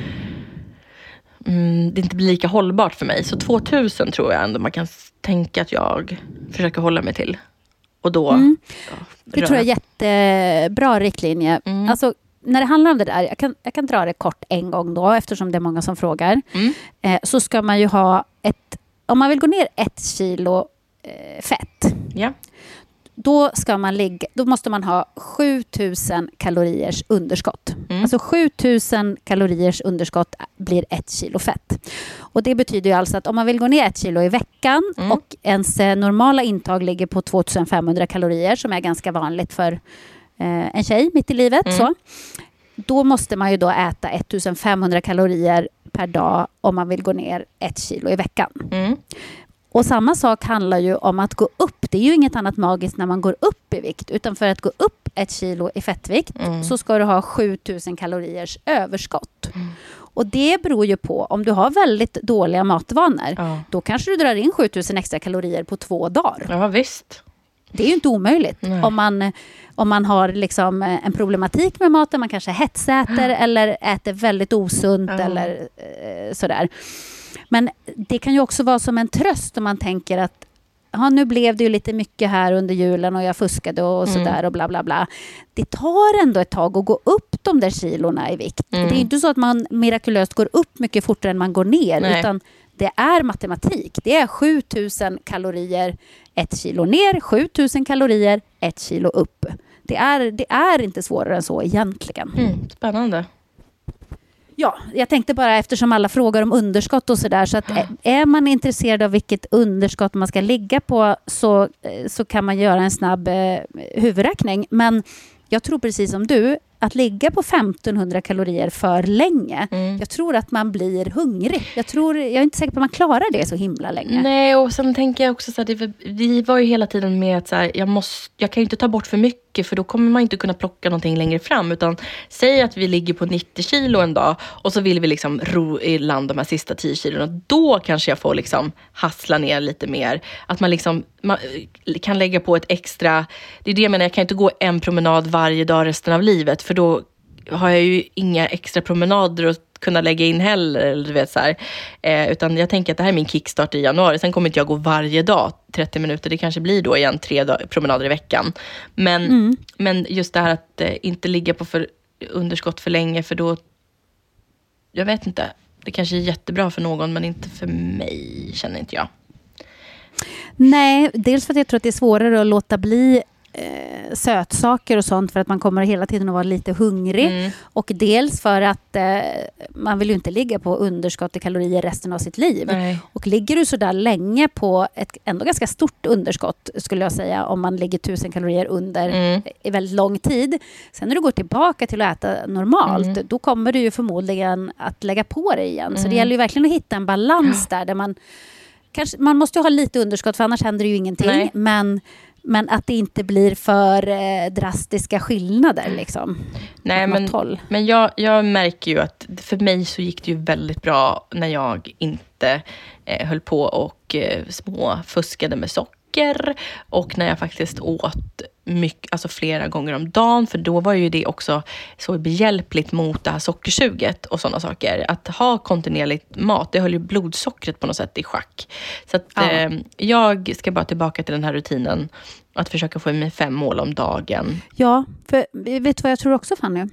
mm, det inte blir lika hållbart för mig. Så 2000 tror jag ändå man kan tänka att jag försöker hålla mig till. Och då... Mm. Det tror jag är jättebra riktlinje. Mm. Alltså, när det handlar om det där, jag kan, jag kan dra det kort en gång då, eftersom det är många som frågar. Mm. Eh, så ska man ju ha ett, om man vill gå ner ett kilo eh, fett, Ja. Då, ska man ligga, då måste man ha 7000 kaloriers underskott. Mm. Alltså 7000 kaloriers underskott blir ett kilo fett. Och det betyder ju alltså att om man vill gå ner ett kilo i veckan Mm. och ens eh, normala intag ligger på 2500 kalorier som är ganska vanligt för eh, en tjej mitt i livet. Mm. Så, då måste man ju då äta 1500 kalorier per dag om man vill gå ner ett kilo i veckan. Mm. Och samma sak handlar ju om att gå upp. Det är ju inget annat magiskt när man går upp i vikt. Utan för att gå upp ett kilo i fettvikt Mm. så ska du ha 7000 kaloriers överskott. Mm. Och det beror ju på, om du har väldigt dåliga matvanor, Ja. då kanske du drar in 7000 extra kalorier på två dagar. ja, visst. Det är ju inte omöjligt. Nej. Om man, om man har liksom eh, en problematik med maten, man kanske hetsäter eller äter väldigt osunt Ja. eller eh, sådär. Men det kan ju också vara som en tröst om man tänker att ja, nu blev det ju lite mycket här under julen och jag fuskade och Mm. sådär och bla bla bla. Det tar ändå ett tag att gå upp de där kilorna i vikt. Mm. Det är ju inte så att man mirakulöst går upp mycket fortare än man går ner. Nej. Utan det är matematik. Det är 7000 kalorier ett kilo ner, 7000 kalorier ett kilo upp. Det är, det är inte svårare än så egentligen. Mm, spännande. Ja, jag tänkte bara eftersom alla frågar om underskott och sådär, så att är- man intresserad av vilket underskott man ska ligga på så, så kan man göra en snabb eh, huvudräkning. Men jag tror precis som du, att ligga på 1500 kalorier för länge, Mm. jag tror att man blir hungrig. Jag, tror, jag är inte säker på att man klarar det så himla länge. Nej, och sen tänker jag också så här, det, vi var ju hela tiden med att så här, jag, måste, jag kan ju inte ta bort för mycket för då kommer man inte kunna plocka någonting längre fram. Utan säg att vi ligger på 90 kilo en dag och så vill vi liksom ro i land de här sista 10 kilona. Då kanske jag får liksom hassla ner lite mer. Att man liksom man eh, kan lägga på ett extra, det är det jag menar, jag kan inte gå en promenad varje dag resten av livet för då har jag ju inga extra promenader att kunna lägga in heller. Eller du vet, så. Eh, utan jag tänker att det här är min kickstart i januari. Sen kommer inte jag gå varje dag 30 minuter. Det kanske blir då igen tre promenader i veckan. Men, men just det här att eh, inte ligga på för underskott för länge, för då... Jag vet inte. Det kanske är jättebra för någon, men inte för mig, känner inte jag. Nej, dels för att jag tror att det är svårare att låta bli eh, sötsaker och sånt för att man kommer hela tiden att vara lite hungrig. Mm. Och dels för att eh, man vill ju inte ligga på underskott i kalorier resten av sitt liv. Nej. Och ligger du så där länge på ett ändå ganska stort underskott, skulle jag säga, om man ligger tusen kalorier under Mm. i väldigt lång tid. Sen när du går tillbaka till att äta normalt, Mm. då kommer du ju förmodligen att lägga på dig igen. Så det Mm. gäller ju verkligen att hitta en balans där, där man Kanske, man måste ju ha lite underskott för annars händer det ju ingenting. Nej. Men, men att det inte blir för eh, drastiska skillnader. Liksom, Nej, men, håll. men jag, jag märker ju att för mig så gick det ju väldigt bra när jag inte eh, höll på och eh, små fuskade med socker och när jag faktiskt åt mycket, alltså flera gånger om dagen, för då var ju det också så behjälpligt mot det här sockersuget och sådana saker. Att ha kontinuerligt mat, det höll ju blodsockret på något sätt i schack. Så att, Ja. eh, jag ska bara tillbaka till den här rutinen, att försöka få i mig fem mål om dagen. Ja, för vet du vad jag tror också Fanny?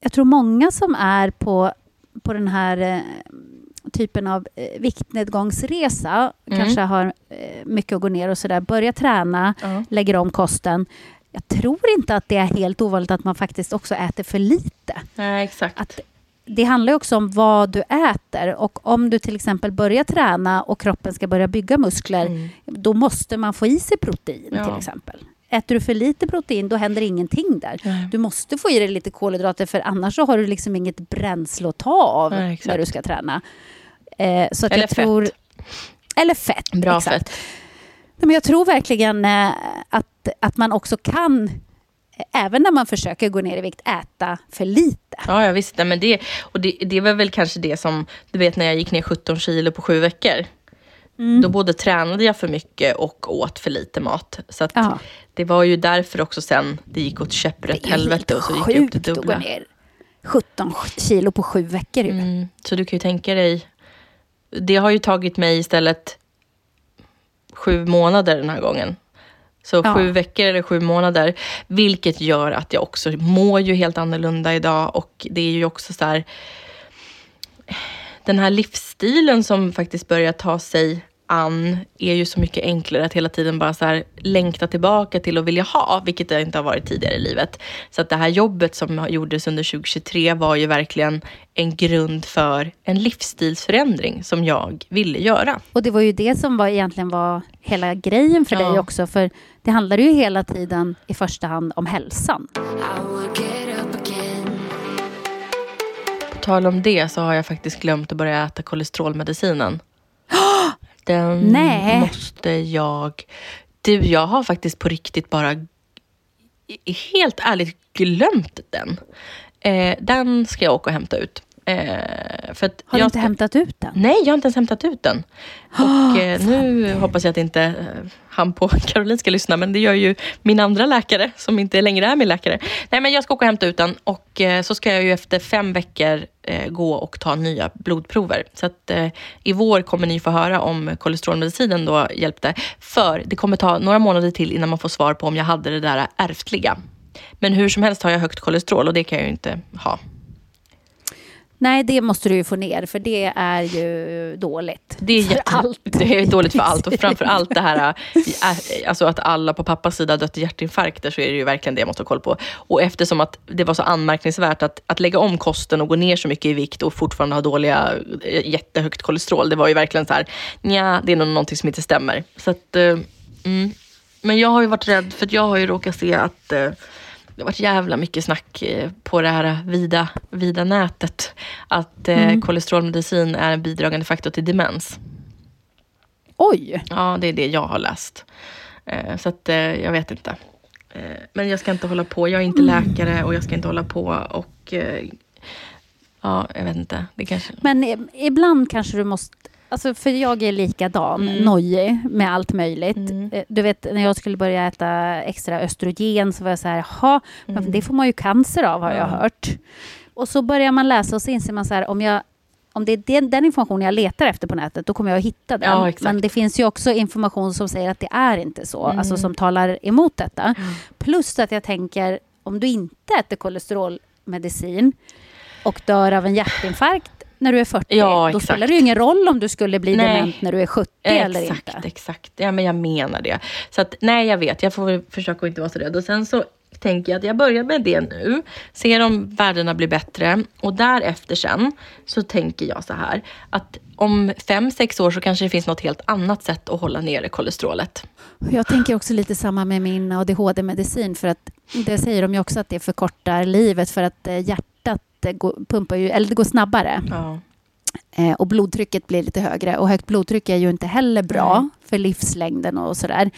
Jag tror många som är på, på den här eh, typen av eh, viktnedgångsresa, Mm. kanske har eh, mycket att gå ner och sådär, börjar träna, Ja. lägger om kosten, jag tror inte att det är helt ovanligt att man faktiskt också äter för lite. Nej, exakt. Att det handlar också om vad du äter. Och om du till exempel börjar träna och kroppen ska börja bygga muskler, Mm. då måste man få i sig protein Ja. till exempel. Äter du för lite protein, då händer ingenting där. Nej. Du måste få i dig lite kolhydrater, för annars så har du liksom inget bränsle att ta av exakt. när du ska träna. Eh, så att Eller jag tror, Eller fett. Bra exakt. fett. Men jag tror verkligen eh, att, att man också kan, eh, även när man försöker gå ner i vikt, äta för lite. Ja, ja visst. Nej, men det, och det, det var väl kanske det som, du vet när jag gick ner 17 kilo på sju veckor. Då både tränade jag för mycket och åt för lite mat. Så det var ju därför också sen det gick åt käpprätt Det helvete och så gick jag upp sjukt till att gå dubbla. ner 17 kilo på sju veckor. Ju. Mm, så du kan ju tänka dig, det har ju tagit mig istället sju månader den här gången. Så Ja. sju veckor eller sju månader, vilket gör att jag också mår ju helt annorlunda idag och det är ju också så här, den här livsstilen som faktiskt börjar ta sig an är ju så mycket enklare att hela tiden bara så här längta tillbaka till och vilja ha, vilket det inte har varit tidigare i livet. Så att det här jobbet som gjordes under 2023 var ju verkligen en grund för en livsstilsförändring som jag ville göra. Och det var ju det som var egentligen var hela grejen för Ja. dig också. För det handlade ju hela tiden i första hand om hälsan. På tal om det så har jag faktiskt glömt att börja äta kolesterolmedicinen. Den Nej. måste jag... Du, jag har faktiskt på riktigt bara helt ärligt glömt den. Eh, den ska jag åka och hämta ut. Eh, för Har du inte ska- hämtat ut den? Nej, jag har inte ens hämtat ut den. Och eh, nu hoppas jag att inte eh, han på Caroline ska lyssna, men det gör ju min andra läkare, som inte längre är min läkare. Nej, men jag ska åka och hämta ut den och eh, så ska jag ju efter fem veckor Eh, gå och ta nya blodprover. Så att eh, i vår kommer ni få höra om kolesterolmedicinen då hjälpte. För det kommer ta några månader till innan man får svar på om jag hade det där ärftliga. Men hur som helst har jag högt kolesterol och det kan jag ju inte ha. Nej, det måste du ju få ner, för det är ju dåligt. Det är, jätte, allt. det är dåligt för allt och framför allt det här äh, alltså att alla på pappas sida dött i hjärtinfarkter så är det ju verkligen det jag måste ha koll på. Och eftersom att det var så anmärkningsvärt att, att lägga om kosten och gå ner så mycket i vikt och fortfarande ha dåliga, äh, jättehögt kolesterol, det var ju verkligen så här, nja, det är nog någonting som inte stämmer. Så att, äh, mm. Men jag har ju varit rädd för att jag har ju råkat se att äh, det har varit jävla mycket snack eh, på det här vida, vida nätet. Att eh, kolesterolmedicin är en bidragande faktor till demens. Oj! Ja, det är det jag har läst. Eh, så att eh, jag vet inte. Eh, men jag ska inte hålla på. Jag är inte läkare och jag ska inte hålla på och... Eh, ja, jag vet inte. Det kanske... Men ibland kanske du måste... Alltså för jag är likadan, Mm. nojig med allt möjligt. Eh, Du vet, när jag skulle börja äta extra östrogen så var jag så här, jaha, men det får man ju cancer av har jag hört. Och så börjar man läsa och så inser man så här, om jag om det är den, den information jag letar efter på nätet, då kommer jag att hitta den. Ja. Men det finns ju också information som säger att det är inte så, alltså som talar emot detta. Plus att jag tänker, om du inte äter kolesterolmedicin och dör av en hjärtinfarkt när du är 40, Ja, då spelar det ju ingen roll om du skulle bli Nej. dement när du är 70 eller Exakt, inte. exakt. Ja, men jag menar det. Så att, nej, jag vet. Jag får försöka att inte vara så rädd. Och sen så tänker jag att jag börjar med det nu. Ser om värdena blir bättre. Och därefter sen så tänker jag så här. Att om fem, sex år så kanske det finns något helt annat sätt att hålla nere kolesterolet. Jag tänker också lite samma med min ADHD-medicin för att det säger de ju också att det förkortar livet för att eh, hjärtat går, pumpar ju, eller det går snabbare Ja. eh, och blodtrycket blir lite högre och högt blodtryck är ju inte heller bra Nej. för livslängden och sådär.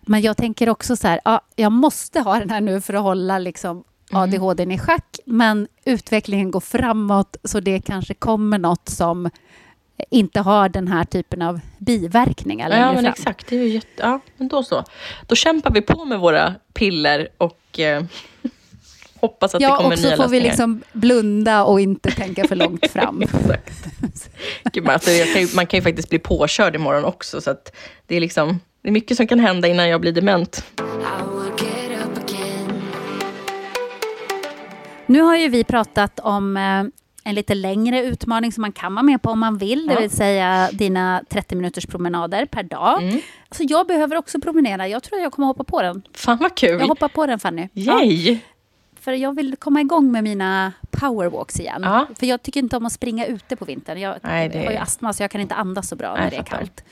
Men jag tänker också så här, ja, jag måste ha den här nu för att hålla liksom ADHD i schack men utvecklingen går framåt så det kanske kommer något som inte har den här typen av biverkningar längre Ja, men fram. exakt. Det är ju jätte... Ja, men då så. Då kämpar vi på med våra piller och eh, hoppas att det Ja, kommer och så nya får vi lösningar. liksom blunda och inte tänka för långt fram. Exakt. Gud, alltså, kan ju, man kan ju faktiskt bli påkörd imorgon också. Så det, är liksom, det är mycket som kan hända innan jag blir dement. Nu har ju vi pratat om eh, en lite längre utmaning som man kan vara med på om man vill, det Ja. vill säga dina 30 minuters promenader per dag. Mm. Alltså jag behöver också promenera. Jag tror jag kommer hoppa på den. Fan vad kul. Jag hoppar på den Fanny. Ja, Yay! För jag vill komma igång med mina powerwalks igen. Ja. För jag tycker inte om att springa ute på vintern. Jag Nej, det- har ju astma så jag kan inte andas så bra när det är kallt.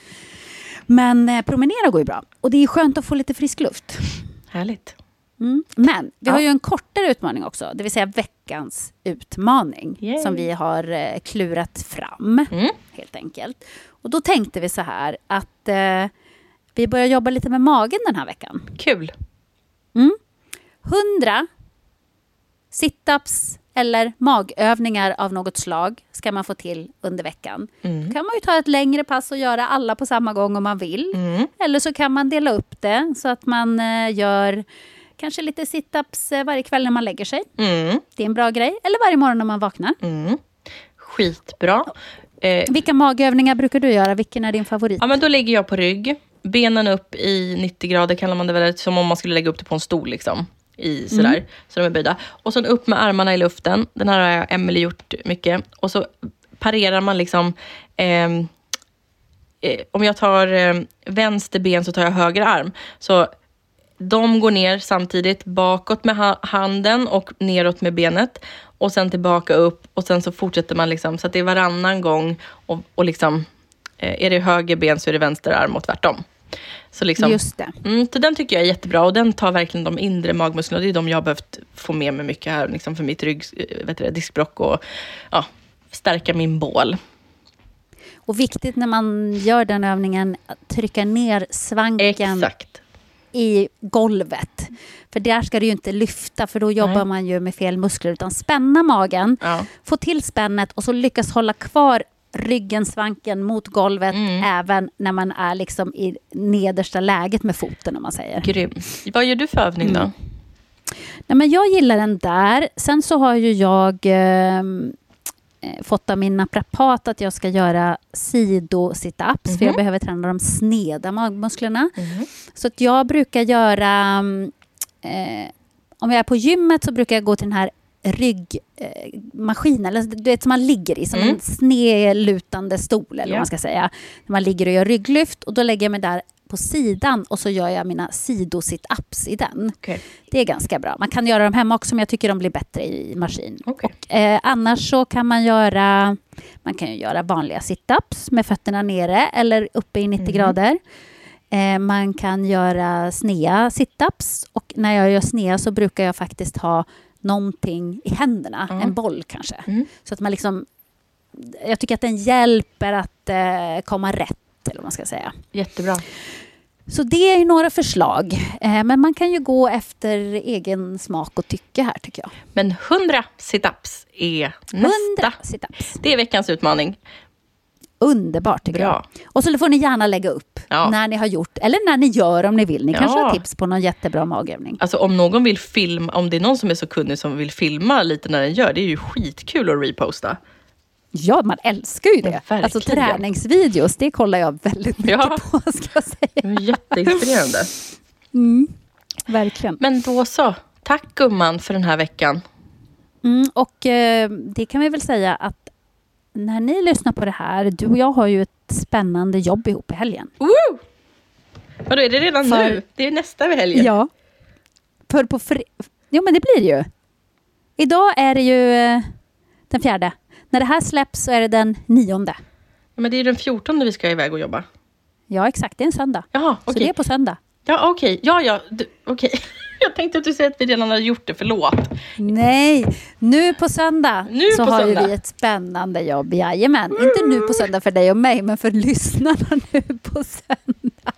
Men eh, promenera går ju bra. Och det är skönt att få lite frisk luft. Härligt. Mm. Men vi Ja. har ju en kortare utmaning också, det vill säga veckans utmaning Yay. som vi har eh, klurat fram, Mm. helt enkelt. Och då tänkte vi så här att eh, vi börjar jobba lite med magen den här veckan. Kul. 100 sit-ups eller magövningar av något slag ska man få till under veckan. Mm. Då kan man ju ta ett längre pass och göra alla på samma gång om man vill. Mm. Eller så kan man dela upp det så att man eh, gör kanske lite sit-ups eh, varje kväll när man lägger sig. Mm. Det är en bra grej. Eller varje morgon när man vaknar. Mm. Skitbra. Eh, Vilka magövningar brukar du göra? Vilken är din favorit? ja, men då ligger jag på rygg. Benen upp i 90 grader kallar man det väl, som om man skulle lägga upp det på en stol. Liksom. I, sådär, Mm. Så de är böjda. Och sen upp med armarna i luften. Den här har jag Emily gjort mycket. Och så parerar man liksom... ehm, eh, om jag tar eh, vänster ben så tar jag höger arm. Så de går ner samtidigt, bakåt med ha- handen och neråt med benet. Och sen tillbaka upp och sen så fortsätter man liksom, så att det är varannan gång. Och, och liksom, eh, är det höger ben så är det vänster arm och tvärtom. Så, liksom, Just det. mm, så den tycker jag är jättebra och den tar verkligen de inre magmusklerna. Det är de jag har behövt få med mig mycket här, liksom för mitt rygg, eh, vet du, det, diskbråck och ja, stärka min bål. Och viktigt när man gör den övningen, att trycka ner svanken Exakt. i golvet. För där ska det ju inte lyfta, för då jobbar Nej. man ju med fel muskler. Utan spänna magen, Ja. få till spännet och så lyckas hålla kvar ryggen, svanken mot golvet Mm. även när man är liksom i nedersta läget med foten om man säger. Grym. Vad gör du för övning då? Mm. Nej, men jag gillar den där. Sen så har ju jag ehm, eh, fått av min naprapat att jag ska göra sido-situps för jag Mhm. behöver träna de sneda magmusklerna. Mhm. Så att jag brukar göra... mm, Eh, om jag är på gymmet så brukar jag gå till den här ryggmaskinen, eller du vet som man ligger i, som Mm. en snedlutande stol eller vad man ska säga. Man ligger och gör rygglyft och då lägger jag mig där på sidan och så gör jag mina sido-sit-ups i den. Okej. Det är ganska bra. Man kan göra dem hemma också men jag tycker de blir bättre i maskin. Okej. Och, eh, annars så kan man göra man kan göra vanliga sit-ups med fötterna nere eller uppe i 90 Mhm. grader. Eh, man kan göra snea sit-ups och när jag gör snea så brukar jag faktiskt ha någonting i händerna, Ja. en boll kanske. Mm. Så att man liksom jag tycker att den hjälper att eh, komma rätt, eller vad man ska säga. Jättebra. Så det är ju några förslag. Eh, men man kan ju gå efter egen smak och tycke här, tycker jag. Men 100 situps är nästa. 100 situps. Det är veckans utmaning. Underbart, tycker Bra. jag. Och så får ni gärna lägga upp Ja. när ni har gjort, eller när ni gör om ni vill. Ni Ja. kanske har tips på någon jättebra magövning. Alltså om någon vill filma, om det är någon som är så kunnig som vill filma lite när den gör, det är ju skitkul att reposta. Ja, man älskar ju det. Ja, alltså träningsvideos, det kollar jag väldigt mycket Ja. på, ska jag säga. Jätteinspirerande. Verkligen. Men då så. Tack gumman för den här veckan. Mm, och eh, det kan vi väl säga att när ni lyssnar på det här, du och jag har ju ett spännande jobb ihop i helgen. Woo! Vadå, är det redan För- nu? Det är nästa helgen. Ja. För på fre- Jo, men det blir det ju. Idag är det ju eh, den fjärde. När det här släpps så är det den nionde. Men det är den 14 vi ska iväg och jobba. Ja, exakt. Det är en söndag. Jaha, Så okej. det är på söndag. Ja, okej. Ja, ja. du- Okej. Jag tänkte att du säger att vi redan har gjort det. Förlåt. Nej, nu på söndag Nu så på har söndag. vi ett spännande jobb. Jajamän. Inte nu på söndag för dig och mig, men för lyssnarna nu på söndag.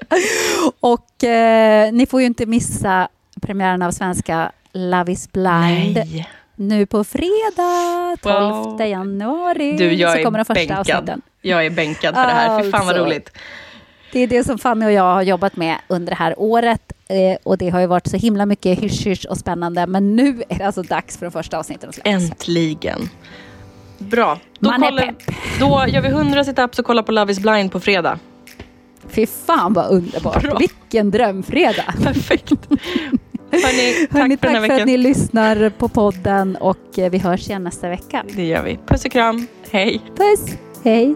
Och eh, ni får ju inte missa premiären av svenska Love is blind. Nej. Nu på fredag, 12 Wow. januari, Du, så kommer de första bänkad. avsnitten. Jag är bänkad för det här. Fy fan vad Alltså. roligt. Det är det som Fanny och jag har jobbat med under det här året. Eh, och det har ju varit så himla mycket hysch-hysch och spännande. Men nu är det alltså dags för de första avsnitten att släppas. Äntligen. Bra. Då, Man är kollar, pepp. då gör vi 100 situps och kollar på Love is blind på fredag. Fy fan vad underbart. Bra. Vilken drömfredag. Perfekt. Hörni, tack Hörni, för tack för att ni lyssnar på podden och eh, vi hörs igen nästa vecka. Det gör vi. Puss och kram. Hej. Puss! Hej!